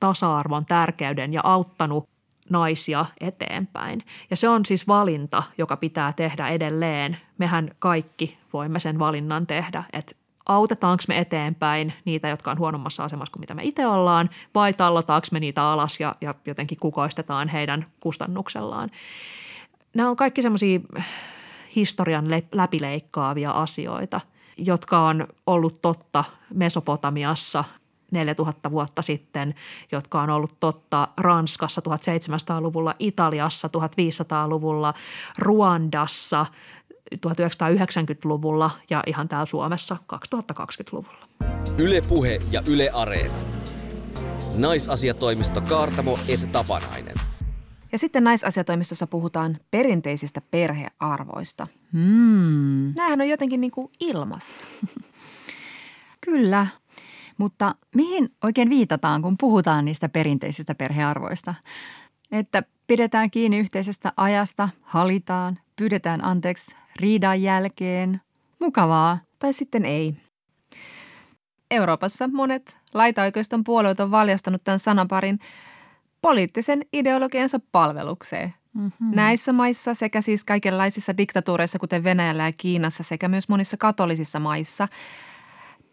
tasa-arvon tärkeyden ja auttanut naisia eteenpäin. Ja se on siis valinta, joka pitää tehdä edelleen. Mehän kaikki voimme sen valinnan tehdä, että autetaanko me eteenpäin niitä, jotka on huonommassa asemassa kuin mitä me itse ollaan, vai tallotaanko me niitä alas ja, ja jotenkin kukoistetaan heidän kustannuksellaan. Nämä on kaikki semmoisia historian läpileikkaavia asioita, jotka on ollut totta Mesopotamiassa – 4000 vuotta sitten, jotka on ollut totta Ranskassa 1700-luvulla, Italiassa 1500-luvulla, Ruandassa 1990-luvulla ja ihan täällä Suomessa 2020-luvulla. Yle Puhe ja Yle Areena. Naisasiatoimisto Kaartamo et Tapanainen. Ja sitten naisasiatoimistossa puhutaan perinteisistä perhearvoista. Hmm. Nämähän on jotenkin niin kuin ilmassa. Kyllä. Mutta mihin oikein viitataan, kun puhutaan niistä perinteisistä perhearvoista? Että pidetään kiinni yhteisestä ajasta, halitaan, pyydetään anteeksi riidan jälkeen. Mukavaa. Tai sitten ei. Euroopassa monet laitaoikeiston puolueet on valjastanut tämän sanaparin poliittisen ideologiansa palvelukseen. Mm-hmm. Näissä maissa sekä siis kaikenlaisissa diktatuureissa, kuten Venäjällä ja Kiinassa, sekä myös monissa katolisissa maissa –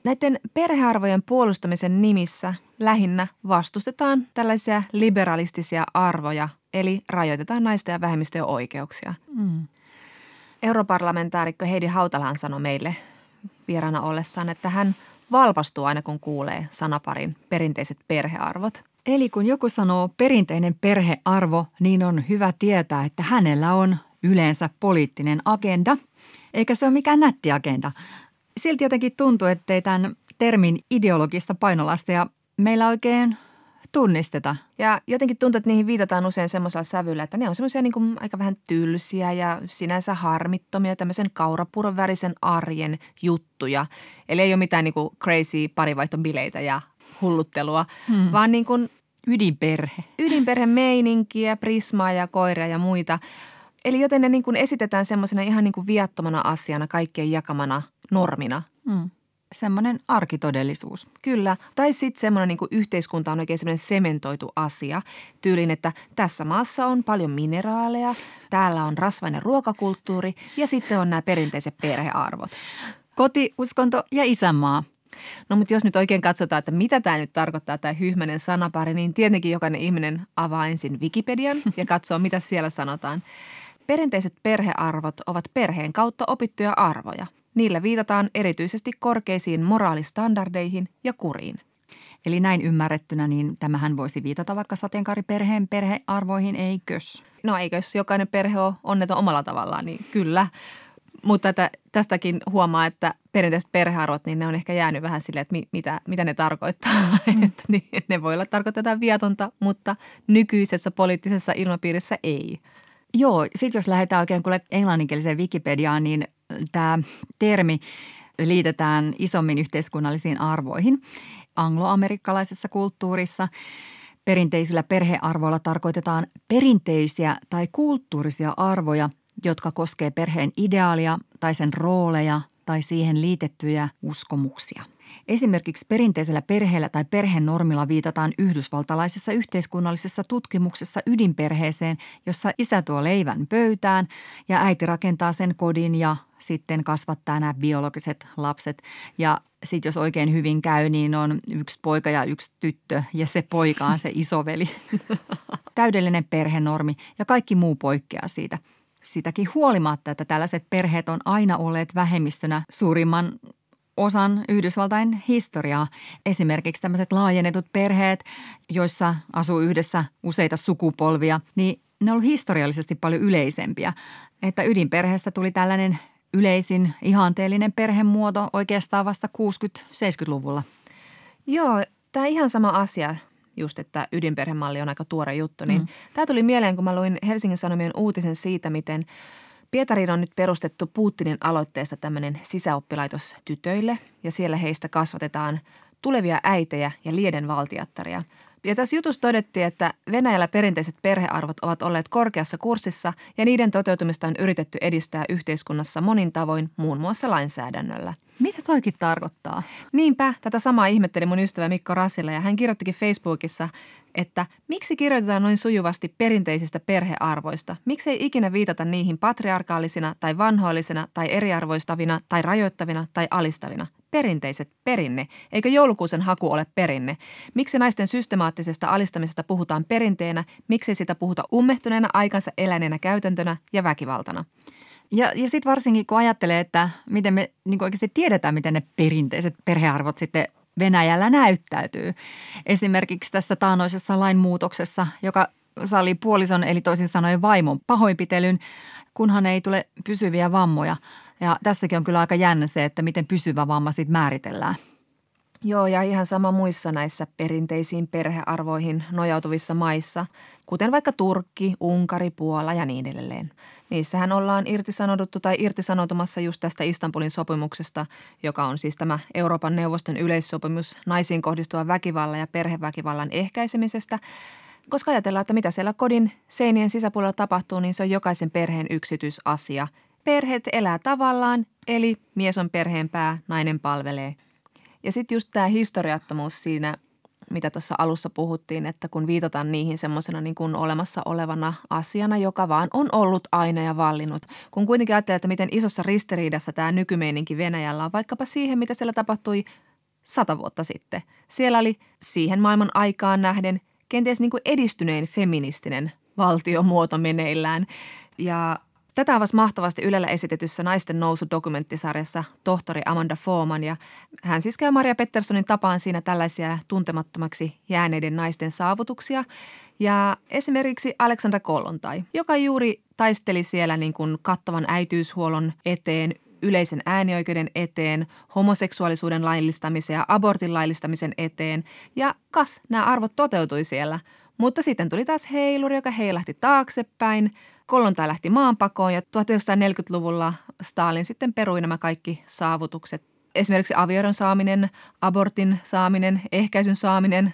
Näiden perhearvojen puolustamisen nimissä lähinnä vastustetaan tällaisia liberalistisia arvoja, eli rajoitetaan naisten ja vähemmistöjen oikeuksia. Mm. Europarlamentaarikko Heidi Hautalahan sanoi meille vieraana ollessaan, että hän valpastuu aina kun kuulee sanaparin perinteiset perhearvot. Eli kun joku sanoo perinteinen perhearvo, niin on hyvä tietää, että hänellä on yleensä poliittinen agenda. Eikä se ole mikään nätti agenda, silti jotenkin tuntuu, ettei tämän termin ideologista painolastia meillä oikein tunnisteta. Ja jotenkin tuntuu, että niihin viitataan usein semmoisella sävyllä, että ne on semmoisia niin aika vähän tylsiä ja sinänsä harmittomia, tämmöisen kaurapuron värisen arjen juttuja. Eli ei ole mitään niin kuin crazy parivaihtobileitä ja hulluttelua, hmm. vaan niin kuin ydinperhe. Ydinperhemeininkiä, prismaa ja koiria ja muita. Eli joten ne niin kuin esitetään semmoisena ihan niin kuin viattomana asiana, kaikkien jakamana – normina. Mm. Semmoinen arkitodellisuus. Kyllä. Tai sitten semmoinen niin yhteiskunta on oikein semmoinen sementoitu asia. Tyylin, että tässä maassa on paljon mineraaleja, täällä on rasvainen ruokakulttuuri ja sitten on nämä perinteiset perhearvot. Koti, uskonto ja isänmaa. No mutta jos nyt oikein katsotaan, että mitä tämä nyt tarkoittaa, tämä hyhmäinen sanapari, niin tietenkin jokainen ihminen avaa ensin Wikipedian ja katsoo, mitä siellä sanotaan. Perinteiset perhearvot ovat perheen kautta opittuja arvoja. Niillä viitataan erityisesti korkeisiin moraalistandardeihin ja kuriin. Eli näin ymmärrettynä, niin tämähän voisi viitata vaikka sateenkaariperheen perhearvoihin, eikös? No eikös jokainen perhe ole onneton omalla tavallaan, niin kyllä. Mutta että tästäkin huomaa, että perinteiset perhearvot, niin ne on ehkä jäänyt vähän silleen, että mi, mitä, mitä ne tarkoittaa. Mm. että niin, ne voi olla tarkoittaa jotain viatonta, mutta nykyisessä poliittisessa ilmapiirissä ei. Joo, sitten jos lähdetään oikein kuule englanninkieliseen Wikipediaan, niin tämä termi liitetään isommin yhteiskunnallisiin arvoihin. Angloamerikkalaisessa kulttuurissa perinteisillä perhearvoilla tarkoitetaan perinteisiä tai kulttuurisia arvoja, jotka koskee perheen ideaalia tai sen rooleja tai siihen liitettyjä uskomuksia – Esimerkiksi perinteisellä perheellä tai perhenormilla viitataan yhdysvaltalaisessa yhteiskunnallisessa tutkimuksessa ydinperheeseen, jossa isä tuo leivän pöytään ja äiti rakentaa sen kodin ja sitten kasvattaa nämä biologiset lapset. Ja sitten jos oikein hyvin käy, niin on yksi poika ja yksi tyttö ja se poika on se isoveli. Täydellinen perhenormi ja kaikki muu poikkeaa siitä – sitäkin huolimatta, että tällaiset perheet on aina olleet vähemmistönä suurimman osan Yhdysvaltain historiaa. Esimerkiksi tämmöiset laajennetut perheet, joissa asuu yhdessä useita sukupolvia, niin ne on ollut historiallisesti paljon yleisempiä. Että ydinperheestä tuli tällainen yleisin ihanteellinen perhemuoto oikeastaan vasta 60-70-luvulla. Joo, tämä ihan sama asia just, että ydinperhemalli on aika tuore juttu. Niin mm. Tämä tuli mieleen, kun mä luin Helsingin Sanomien uutisen siitä, miten – Pietariin on nyt perustettu Putinin aloitteesta tämmöinen sisäoppilaitos tytöille ja siellä heistä kasvatetaan tulevia äitejä ja lieden valtiattaria. Ja tässä jutussa todettiin, että Venäjällä perinteiset perhearvot ovat olleet korkeassa kurssissa ja niiden toteutumista on yritetty edistää yhteiskunnassa monin tavoin, muun muassa lainsäädännöllä. Mitä toikin tarkoittaa? Niinpä, tätä samaa ihmetteli mun ystävä Mikko Rasilla ja hän kirjoittikin Facebookissa, että miksi kirjoitetaan noin sujuvasti perinteisistä perhearvoista? Miksi ei ikinä viitata niihin patriarkaalisina tai vanhoillisina tai eriarvoistavina tai rajoittavina tai alistavina? Perinteiset perinne. Eikö joulukuusen haku ole perinne? Miksi naisten systemaattisesta alistamisesta puhutaan perinteenä? Miksi sitä puhuta ummehtuneena aikansa eläneenä käytäntönä ja väkivaltana? Ja, ja sitten varsinkin kun ajattelee, että miten me niin oikeasti tiedetään, miten ne perinteiset perhearvot sitten Venäjällä näyttäytyy. Esimerkiksi tässä taanoisessa lainmuutoksessa, joka sallii puolison eli toisin sanoen vaimon pahoinpitelyn, kunhan ei tule pysyviä vammoja. Ja tässäkin on kyllä aika jännä se, että miten pysyvä vamma sitten määritellään. Joo, ja ihan sama muissa näissä perinteisiin perhearvoihin nojautuvissa maissa, kuten vaikka Turkki, Unkari, Puola ja niin edelleen. Niissähän ollaan irtisanouduttu tai irtisanoutumassa just tästä Istanbulin sopimuksesta, joka on siis tämä Euroopan neuvoston yleissopimus naisiin kohdistuvan väkivallan ja perheväkivallan ehkäisemisestä. Koska ajatellaan, että mitä siellä kodin seinien sisäpuolella tapahtuu, niin se on jokaisen perheen yksityisasia. Perheet elää tavallaan, eli mies on perheen pää, nainen palvelee. Ja sitten just tämä historiattomuus siinä mitä tuossa alussa puhuttiin, että kun viitataan niihin semmoisena niin kuin olemassa olevana asiana, joka vaan on ollut aina ja vallinnut. Kun kuitenkin ajattelee, että miten isossa ristiriidassa tämä nykymeininki Venäjällä on vaikkapa siihen, mitä siellä tapahtui sata vuotta sitten. Siellä oli siihen maailman aikaan nähden kenties niin kuin edistynein feministinen valtiomuoto meneillään. Ja Tätä avasi mahtavasti Ylellä esitetyssä Naisten nousu dokumenttisarjassa tohtori Amanda Foreman ja hän siis käy Maria Petterssonin tapaan siinä tällaisia tuntemattomaksi jääneiden naisten saavutuksia. Ja esimerkiksi Alexandra Kollontai, joka juuri taisteli siellä niin kuin kattavan äitiyshuollon eteen, yleisen äänioikeuden eteen, homoseksuaalisuuden laillistamisen ja abortin laillistamisen eteen. Ja kas, nämä arvot toteutui siellä. Mutta sitten tuli taas heiluri, joka heilahti taaksepäin – Kollontai lähti maanpakoon ja 1940-luvulla Stalin sitten perui nämä kaikki saavutukset. Esimerkiksi avioeron saaminen, abortin saaminen, ehkäisyn saaminen,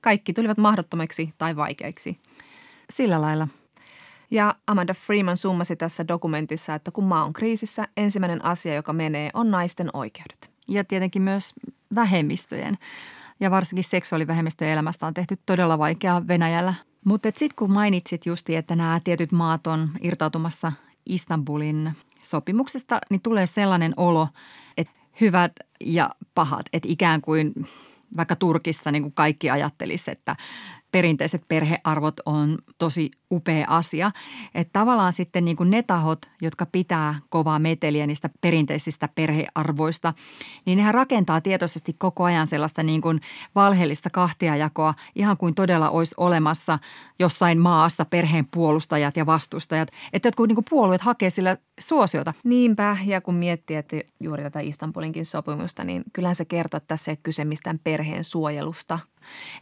kaikki tulivat mahdottomiksi tai vaikeiksi. Sillä lailla. Ja Amanda Freeman summasi tässä dokumentissa, että kun maa on kriisissä, ensimmäinen asia, joka menee, on naisten oikeudet. Ja tietenkin myös vähemmistöjen. Ja varsinkin seksuaalivähemmistöjen elämästä on tehty todella vaikeaa Venäjällä mutta sitten kun mainitsit justi, että nämä tietyt maat on irtautumassa Istanbulin sopimuksesta, niin tulee sellainen olo, että hyvät ja pahat. Että ikään kuin vaikka Turkissa niin kuin kaikki ajattelisi, että perinteiset perhearvot on tosi upea asia. Että tavallaan sitten niin kuin ne tahot, jotka pitää kovaa meteliä niistä perinteisistä perhearvoista, niin nehän rakentaa tietoisesti koko ajan sellaista niin kuin valheellista kahtiajakoa, ihan kuin todella olisi olemassa jossain maassa perheen puolustajat ja vastustajat. Että jotkut niin kuin puolueet hakee sillä suosiota. Niinpä, ja kun miettii, että juuri tätä Istanbulinkin sopimusta, niin kyllähän se kertoo, että tässä ei ole kyse mistään perheen suojelusta.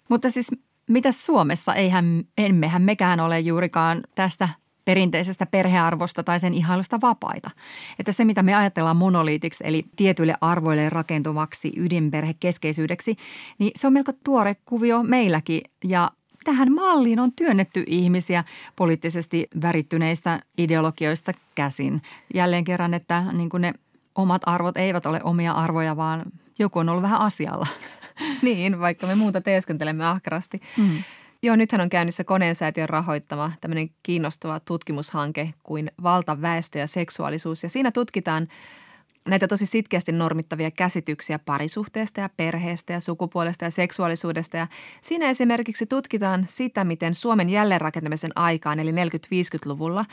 Mutta siis mitä Suomessa? Eihän, emmehän mekään ole juurikaan tästä perinteisestä perhearvosta tai sen ihailusta vapaita. Että se, mitä me ajatellaan monoliitiksi, eli tietyille arvoille rakentuvaksi ydinperhekeskeisyydeksi, niin se on melko tuore kuvio meilläkin. Ja tähän malliin on työnnetty ihmisiä poliittisesti värittyneistä ideologioista käsin. Jälleen kerran, että niin ne omat arvot eivät ole omia arvoja, vaan joku on ollut vähän asialla. niin, vaikka me muuta teeskentelemme ahkerasti. Mm. Joo, nythän on käynnissä koneensäätiön rahoittama tämmöinen kiinnostava tutkimushanke kuin valta, väestö ja seksuaalisuus. Ja siinä tutkitaan näitä tosi sitkeästi normittavia käsityksiä parisuhteesta ja perheestä ja sukupuolesta ja seksuaalisuudesta. Ja siinä esimerkiksi tutkitaan sitä, miten Suomen jälleenrakentamisen aikaan, eli 40-50-luvulla,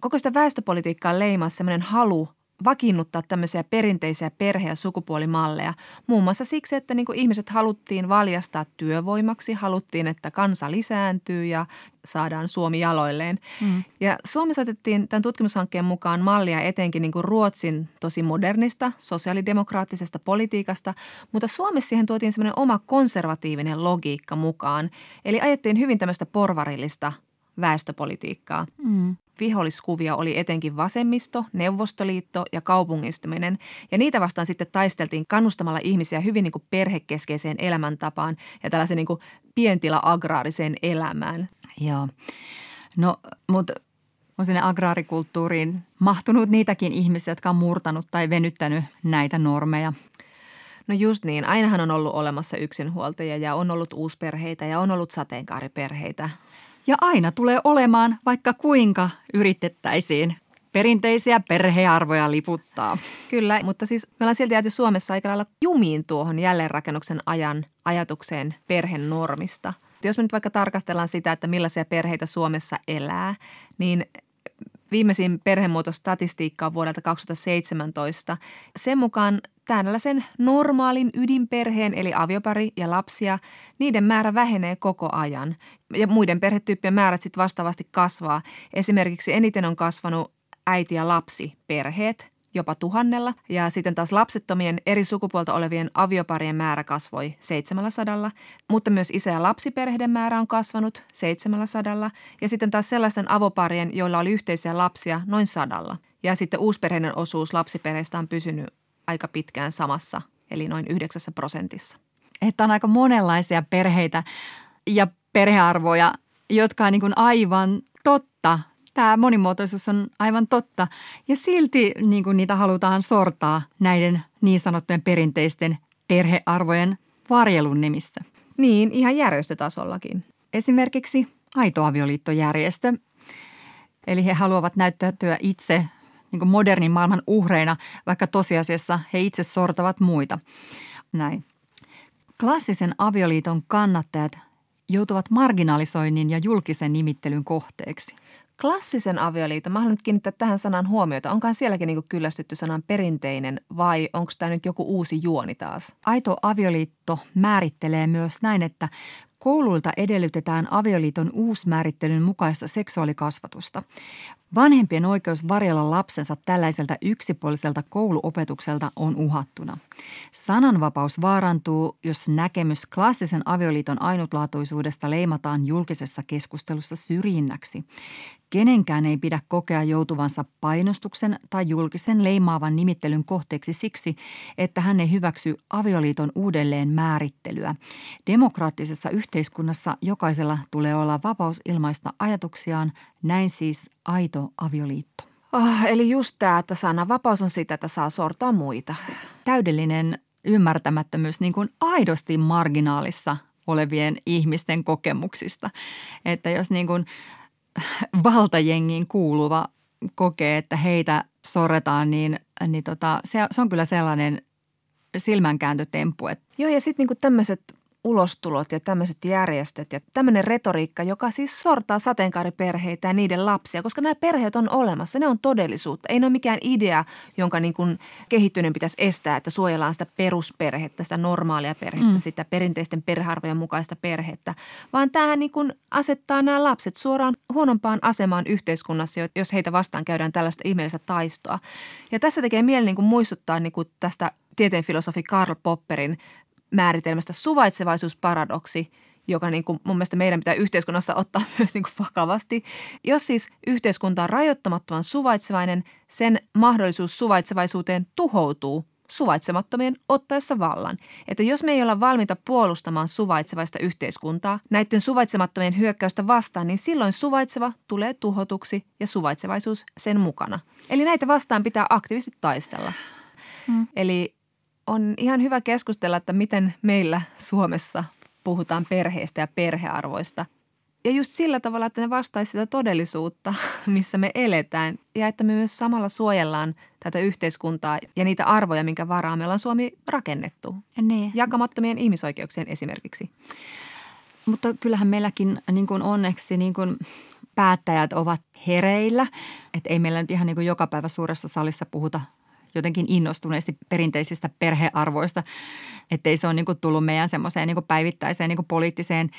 koko sitä väestöpolitiikkaa leimasi semmoinen halu vakiinnuttaa tämmöisiä perinteisiä perhe- ja sukupuolimalleja. Muun muassa siksi, että niin ihmiset haluttiin valjastaa työvoimaksi, haluttiin, että kansa lisääntyy ja saadaan Suomi jaloilleen. Mm. Ja Suomessa otettiin tämän tutkimushankkeen mukaan mallia etenkin niin kuin Ruotsin tosi modernista sosiaalidemokraattisesta politiikasta, mutta Suomessa siihen tuotiin semmoinen oma konservatiivinen logiikka mukaan. Eli ajettiin hyvin tämmöistä porvarillista väestöpolitiikkaa. Mm. Viholliskuvia oli etenkin vasemmisto, neuvostoliitto ja kaupungistuminen. Ja niitä vastaan sitten taisteltiin kannustamalla ihmisiä hyvin niin kuin perhekeskeiseen elämäntapaan ja tällaiseen niin kuin pientila-agraariseen elämään. Joo. No, mutta on sinne agraarikulttuuriin mahtunut niitäkin ihmisiä, jotka on murtanut tai venyttänyt näitä normeja. No just niin. Ainahan on ollut olemassa yksinhuoltajia ja on ollut uusperheitä ja on ollut sateenkaariperheitä. Ja aina tulee olemaan, vaikka kuinka yritettäisiin perinteisiä perhearvoja liputtaa. Kyllä, mutta siis me ollaan silti jääty Suomessa aika lailla jumiin tuohon jälleenrakennuksen ajan ajatukseen perhenormista. Jos me nyt vaikka tarkastellaan sitä, että millaisia perheitä Suomessa elää, niin viimeisin perhemuutostatistiikka on vuodelta 2017. Sen mukaan tällaisen normaalin ydinperheen eli aviopari ja lapsia, niiden määrä vähenee koko ajan. Ja muiden perhetyyppien määrät sitten vastaavasti kasvaa. Esimerkiksi eniten on kasvanut äiti- ja lapsiperheet jopa tuhannella. Ja sitten taas lapsettomien eri sukupuolta olevien avioparien määrä kasvoi 700, mutta myös isä- ja lapsiperheiden määrä on kasvanut 700. Ja sitten taas sellaisten avoparien, joilla oli yhteisiä lapsia, noin sadalla. Ja sitten uusperheiden osuus lapsiperheistä on pysynyt aika pitkään samassa, eli noin 9 prosentissa. Että on aika monenlaisia perheitä ja perhearvoja, jotka on niin aivan totta. Tämä monimuotoisuus on aivan totta ja silti niin kuin niitä halutaan sortaa näiden niin sanottujen perinteisten perhearvojen varjelun nimissä. Niin, ihan järjestötasollakin. Esimerkiksi aitoavioliittojärjestö. Eli he haluavat näyttäytyä itse niin modernin maailman uhreina, vaikka tosiasiassa he itse sortavat muita. Näin. Klassisen avioliiton kannattajat joutuvat marginalisoinnin ja julkisen nimittelyn kohteeksi. Klassisen avioliiton, mä haluan kiinnittää tähän sanan huomiota. Onkaan sielläkin niin kyllästytty sanan perinteinen vai onko tämä nyt joku uusi juoni taas? Aito avioliitto määrittelee myös näin, että Kouluilta edellytetään avioliiton uusmäärittelyn mukaista seksuaalikasvatusta. Vanhempien oikeus varjella lapsensa tällaiselta yksipuoliselta kouluopetukselta on uhattuna. Sananvapaus vaarantuu, jos näkemys klassisen avioliiton ainutlaatuisuudesta leimataan julkisessa keskustelussa syrjinnäksi. Kenenkään ei pidä kokea joutuvansa painostuksen tai julkisen leimaavan nimittelyn kohteeksi siksi, että hän ei hyväksy avioliiton uudelleen määrittelyä. Demokraattisessa yhteiskunnassa jokaisella tulee olla vapaus ilmaista ajatuksiaan, näin siis aito avioliitto. Oh, eli just tämä, että sananvapaus on sitä, että saa sortaa muita. Täydellinen ymmärtämättömyys niin kuin aidosti marginaalissa olevien ihmisten kokemuksista. Että jos niin kuin valtajengiin kuuluva kokee, että heitä sorretaan, niin, niin tota, se, se on kyllä sellainen silmänkääntötemppu. Joo ja sitten niinku tämmöiset ulostulot ja tämmöiset järjestöt ja tämmöinen retoriikka, joka siis sortaa sateenkaariperheitä ja niiden lapsia, koska nämä perheet on olemassa, ne on todellisuutta. Ei ne ole mikään idea, jonka niin kuin kehittyneen pitäisi estää, että suojellaan sitä perusperhettä, sitä normaalia perhettä, mm. sitä perinteisten perhearvojen mukaista perhettä, vaan tämähän niin kuin asettaa nämä lapset suoraan huonompaan asemaan yhteiskunnassa, jos heitä vastaan käydään tällaista ihmeellistä taistoa. Ja tässä tekee mieli niin kuin muistuttaa niin kuin tästä tieteen filosofi Karl Popperin määritelmästä suvaitsevaisuusparadoksi, joka niin kuin mun mielestä meidän pitää yhteiskunnassa ottaa myös niin kuin vakavasti. Jos siis yhteiskunta on rajoittamattoman suvaitsevainen, sen mahdollisuus suvaitsevaisuuteen tuhoutuu suvaitsemattomien ottaessa vallan. Että jos me ei olla valmiita puolustamaan suvaitsevaista yhteiskuntaa näiden suvaitsemattomien hyökkäystä vastaan, niin silloin suvaitseva tulee tuhotuksi ja suvaitsevaisuus sen mukana. Eli näitä vastaan pitää aktiivisesti taistella. Hmm. Eli on ihan hyvä keskustella, että miten meillä Suomessa puhutaan perheestä ja perhearvoista. Ja just sillä tavalla, että ne vastaisi sitä todellisuutta, missä me eletään. Ja että me myös samalla suojellaan tätä yhteiskuntaa ja niitä arvoja, minkä varaa me ollaan Suomi rakennettu. Niin. Jakamattomien ihmisoikeuksien esimerkiksi. Mutta kyllähän meilläkin niin kuin onneksi niin kuin päättäjät ovat hereillä. Että ei meillä nyt ihan niin kuin joka päivä suuressa salissa puhuta jotenkin innostuneesti perinteisistä perhearvoista, ettei se ole niin kuin tullut meidän semmoiseen niin päivittäiseen niin kuin poliittiseen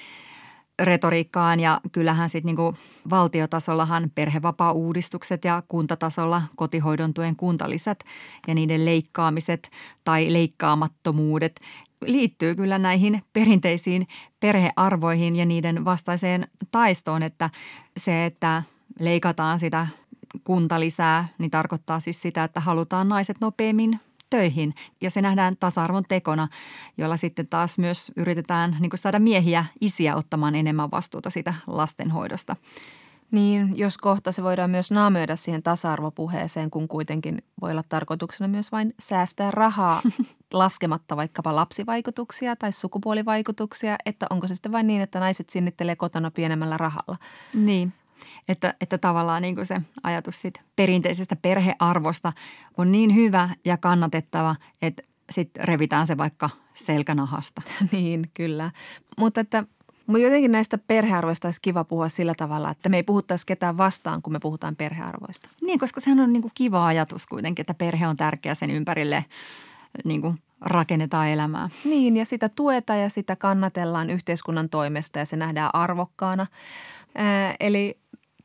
retoriikkaan. Ja kyllähän sitten niin valtiotasollahan perhevapaa-uudistukset ja kuntatasolla kotihoidon tuen kuntalisät ja niiden leikkaamiset tai leikkaamattomuudet liittyy kyllä näihin perinteisiin perhearvoihin ja niiden vastaiseen taistoon, että se, että leikataan sitä kunta lisää, niin tarkoittaa siis sitä, että halutaan naiset nopeammin töihin. Ja se nähdään tasa-arvon tekona, jolla sitten taas myös yritetään niin saada miehiä, isiä ottamaan enemmän vastuuta sitä lastenhoidosta. Niin, jos kohta se voidaan myös naamioida siihen tasa-arvopuheeseen, kun kuitenkin voi olla tarkoituksena myös vain säästää rahaa laskematta vaikkapa lapsivaikutuksia tai sukupuolivaikutuksia, että onko se sitten vain niin, että naiset sinnittelee kotona pienemmällä rahalla. Niin. Että, että tavallaan niin kuin se ajatus siitä perinteisestä perhearvosta on niin hyvä ja kannatettava, että sitten revitään se vaikka selkänahasta. niin, kyllä. Mutta että mutta jotenkin näistä perhearvoista olisi kiva puhua sillä tavalla, että me ei puhuttaisi ketään vastaan, kun me puhutaan perhearvoista. Niin, koska sehän on niin kuin kiva ajatus kuitenkin, että perhe on tärkeä sen ympärille niin kuin rakennetaan elämää. Niin, ja sitä tuetaan ja sitä kannatellaan yhteiskunnan toimesta ja se nähdään arvokkaana. Ää, eli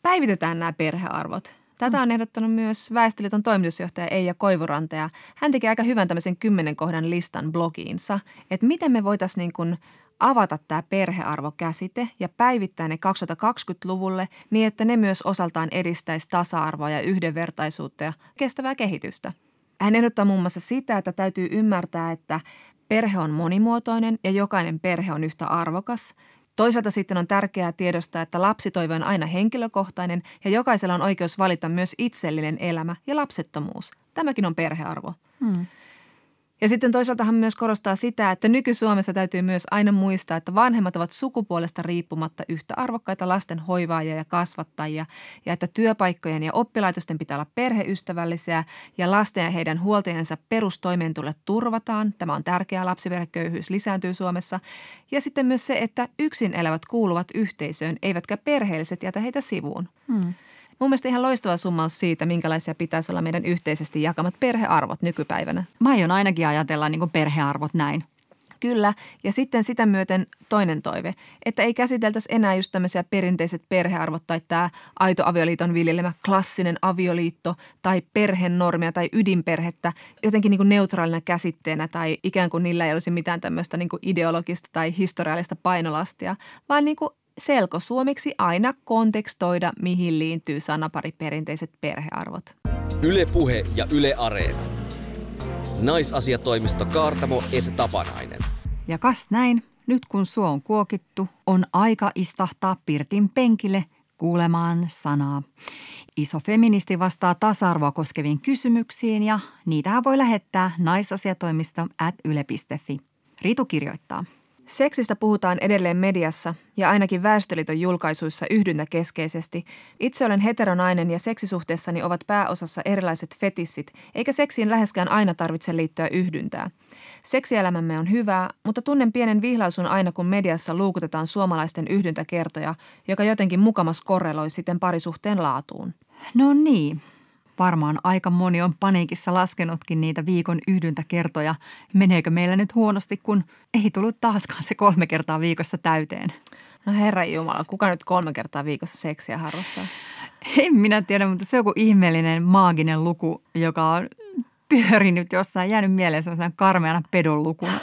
päivitetään nämä perhearvot. Tätä on ehdottanut myös Väestöliiton toimitusjohtaja Eija Koivuranta ja hän teki aika hyvän tämmöisen kymmenen kohdan listan blogiinsa, että miten me voitaisiin niin kuin avata tämä perhearvokäsite ja päivittää ne 2020-luvulle niin, että ne myös osaltaan edistäisi tasa-arvoa ja yhdenvertaisuutta ja kestävää kehitystä. Hän ehdottaa muun muassa sitä, että täytyy ymmärtää, että perhe on monimuotoinen ja jokainen perhe on yhtä arvokas Toisaalta sitten on tärkeää tiedostaa, että lapsitoive on aina henkilökohtainen ja jokaisella on oikeus valita myös itsellinen elämä ja lapsettomuus. Tämäkin on perhearvo. Hmm. Ja sitten toisaalta hän myös korostaa sitä, että nyky-Suomessa täytyy myös aina muistaa, että vanhemmat ovat sukupuolesta riippumatta yhtä arvokkaita lasten hoivaajia ja kasvattajia ja että työpaikkojen ja oppilaitosten pitää olla perheystävällisiä ja lasten ja heidän huoltajansa perustoimeentulo turvataan. Tämä on tärkeää, lapsiperheköyhyys lisääntyy Suomessa. Ja sitten myös se, että yksin elävät kuuluvat yhteisöön, eivätkä perheelliset jätä heitä sivuun. Hmm. Mun mielestä ihan loistava summaus siitä, minkälaisia pitäisi olla meidän yhteisesti jakamat perhearvot nykypäivänä. Mä aion ainakin ajatella niin kuin perhearvot näin. Kyllä, ja sitten sitä myöten toinen toive, että ei käsiteltäisi enää just tämmöisiä perinteiset perhearvot tai tämä aito avioliiton viljelemä klassinen avioliitto tai perhenormia tai ydinperhettä jotenkin niin kuin neutraalina käsitteenä tai ikään kuin niillä ei olisi mitään tämmöistä niin kuin ideologista tai historiallista painolastia, vaan niin kuin selkosuomiksi aina kontekstoida, mihin liittyy sanapari perinteiset perhearvot. Yle Puhe ja Yle Areena. Naisasiatoimisto Kaartamo et Tapanainen. Ja kas näin, nyt kun suo on kuokittu, on aika istahtaa Pirtin penkille kuulemaan sanaa. Iso feministi vastaa tasa-arvoa koskeviin kysymyksiin ja niitä voi lähettää naisasiatoimisto at yle.fi. Ritu kirjoittaa – Seksistä puhutaan edelleen mediassa ja ainakin Väestöliiton julkaisuissa yhdyntäkeskeisesti. Itse olen heteronainen ja seksisuhteessani ovat pääosassa erilaiset fetissit, eikä seksiin läheskään aina tarvitse liittyä yhdyntää. Seksielämämme on hyvää, mutta tunnen pienen vihlausun aina kun mediassa luukutetaan suomalaisten yhdyntäkertoja, joka jotenkin mukamas korreloi siten parisuhteen laatuun. No niin, varmaan aika moni on paniikissa laskenutkin niitä viikon yhdyntäkertoja. Meneekö meillä nyt huonosti, kun ei tullut taaskaan se kolme kertaa viikossa täyteen? No herra Jumala, kuka nyt kolme kertaa viikossa seksiä harrastaa? En minä tiedä, mutta se on joku ihmeellinen maaginen luku, joka on pyörinyt jossain, jäänyt mieleen sellaisena karmeana pedon lukuna.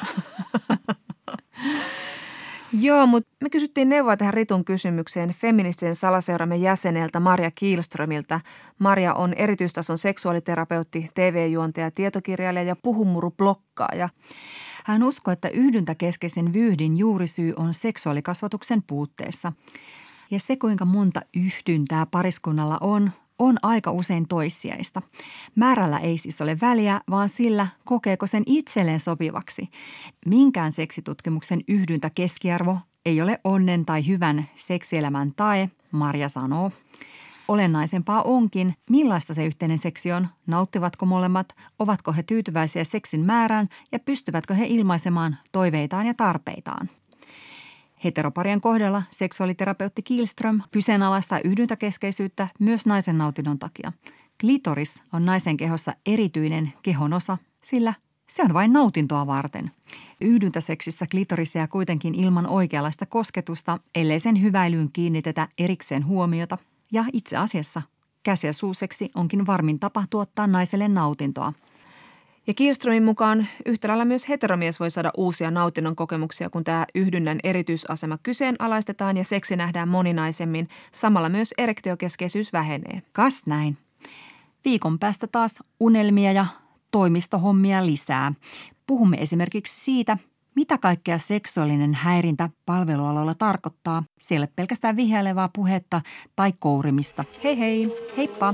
Joo, mutta me kysyttiin neuvoa tähän Ritun kysymykseen feministisen salaseuramme jäseneltä Maria Kiilströmiltä. Maria on erityistason seksuaaliterapeutti, TV-juontaja, tietokirjailija ja puhumurublokkaa. Hän uskoo, että yhdyntäkeskeisen vyyhdin juurisyy on seksuaalikasvatuksen puutteessa. Ja se, kuinka monta yhdyntää pariskunnalla on, on aika usein toissijaista. Määrällä ei siis ole väliä, vaan sillä, kokeeko sen itselleen sopivaksi. Minkään seksitutkimuksen yhdyntä keskiarvo ei ole onnen tai hyvän seksielämän tae, Marja sanoo. Olennaisempaa onkin, millaista se yhteinen seksi on, nauttivatko molemmat, ovatko he tyytyväisiä seksin määrään ja pystyvätkö he ilmaisemaan toiveitaan ja tarpeitaan. Heteroparien kohdalla seksuaaliterapeutti Kielström kyseenalaistaa yhdyntäkeskeisyyttä myös naisen nautinnon takia. Klitoris on naisen kehossa erityinen kehonosa, sillä se on vain nautintoa varten. Yhdyntäseksissä klitorisia kuitenkin ilman oikeanlaista kosketusta, ellei sen hyväilyyn kiinnitetä erikseen huomiota. Ja itse asiassa käsi- ja suuseksi onkin varmin tapa tuottaa naiselle nautintoa – ja Kielströmin mukaan yhtä lailla myös heteromies voi saada uusia nautinnon kokemuksia, kun tämä yhdynnän erityisasema kyseenalaistetaan ja seksi nähdään moninaisemmin. Samalla myös erektiokeskeisyys vähenee. Kas näin. Viikon päästä taas unelmia ja toimistohommia lisää. Puhumme esimerkiksi siitä, mitä kaikkea seksuaalinen häirintä palvelualoilla tarkoittaa. Siellä pelkästään vihjailevaa puhetta tai kourimista. Hei hei, heippa!